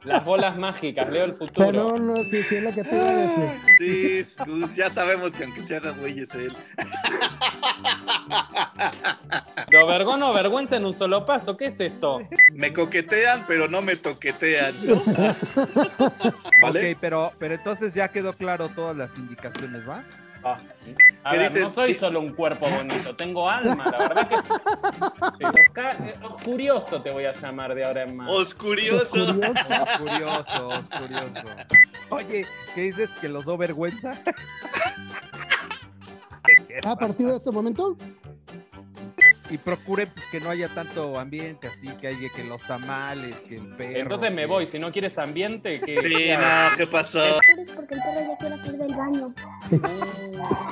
Las bolas mágicas, leo el futuro. Pero no, sí, sí, es lo que te iba a decir. Sí, ya sabemos que aunque se haga güey es él. De Obergón o vergüenza en un solo paso, ¿qué es esto? Me coquetean, pero no me toquetean. ¿no? ¿Vale? Ok, pero, pero entonces ya quedó claro todas las indicaciones, ¿va? Ah. A ¿Qué ver, dices? no soy Sí. solo un cuerpo bonito, tengo alma, la verdad que. Sí, eh, Curioso te voy a llamar de ahora en más. Oscurioso. Curioso, curioso. Oye, ¿qué dices? ¿Que los vergüenza? A partir de este momento, Y procuren pues, que no haya tanto ambiente, así que hay que los tamales, que el perro. Entonces me que- voy, si no quieres ambiente, que. Sí, no, ¿qué pasó? porque el perro ya quiere salir del baño.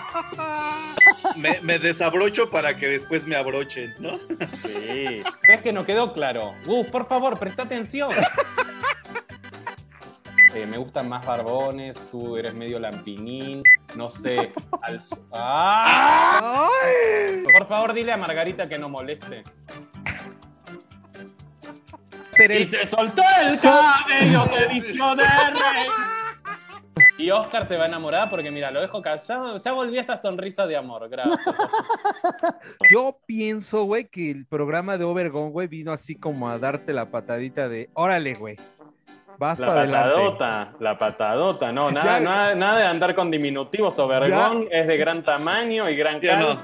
Me, me desabrocho para que después me abrochen, ¿no? Sí. Es que no quedó claro. Gus, por favor, presta atención. Eh, me gustan más barbones, tú eres medio lampinín, no sé. al- ¡Ah! Por favor, dile a Margarita que no moleste. Y se soltó el cabello, se vistió de rey. Y Oscar se va a enamorar porque, mira, lo dejo callado. Ya volvió esa sonrisa de amor, gracias. Yo pienso, güey, que el programa de Overgon, güey, vino así como a darte la patadita de, órale, güey, vas La para adelante. patadota, la patadota, no, nada, nada, nada de andar con diminutivos. Obergón es de gran tamaño y gran Ya no.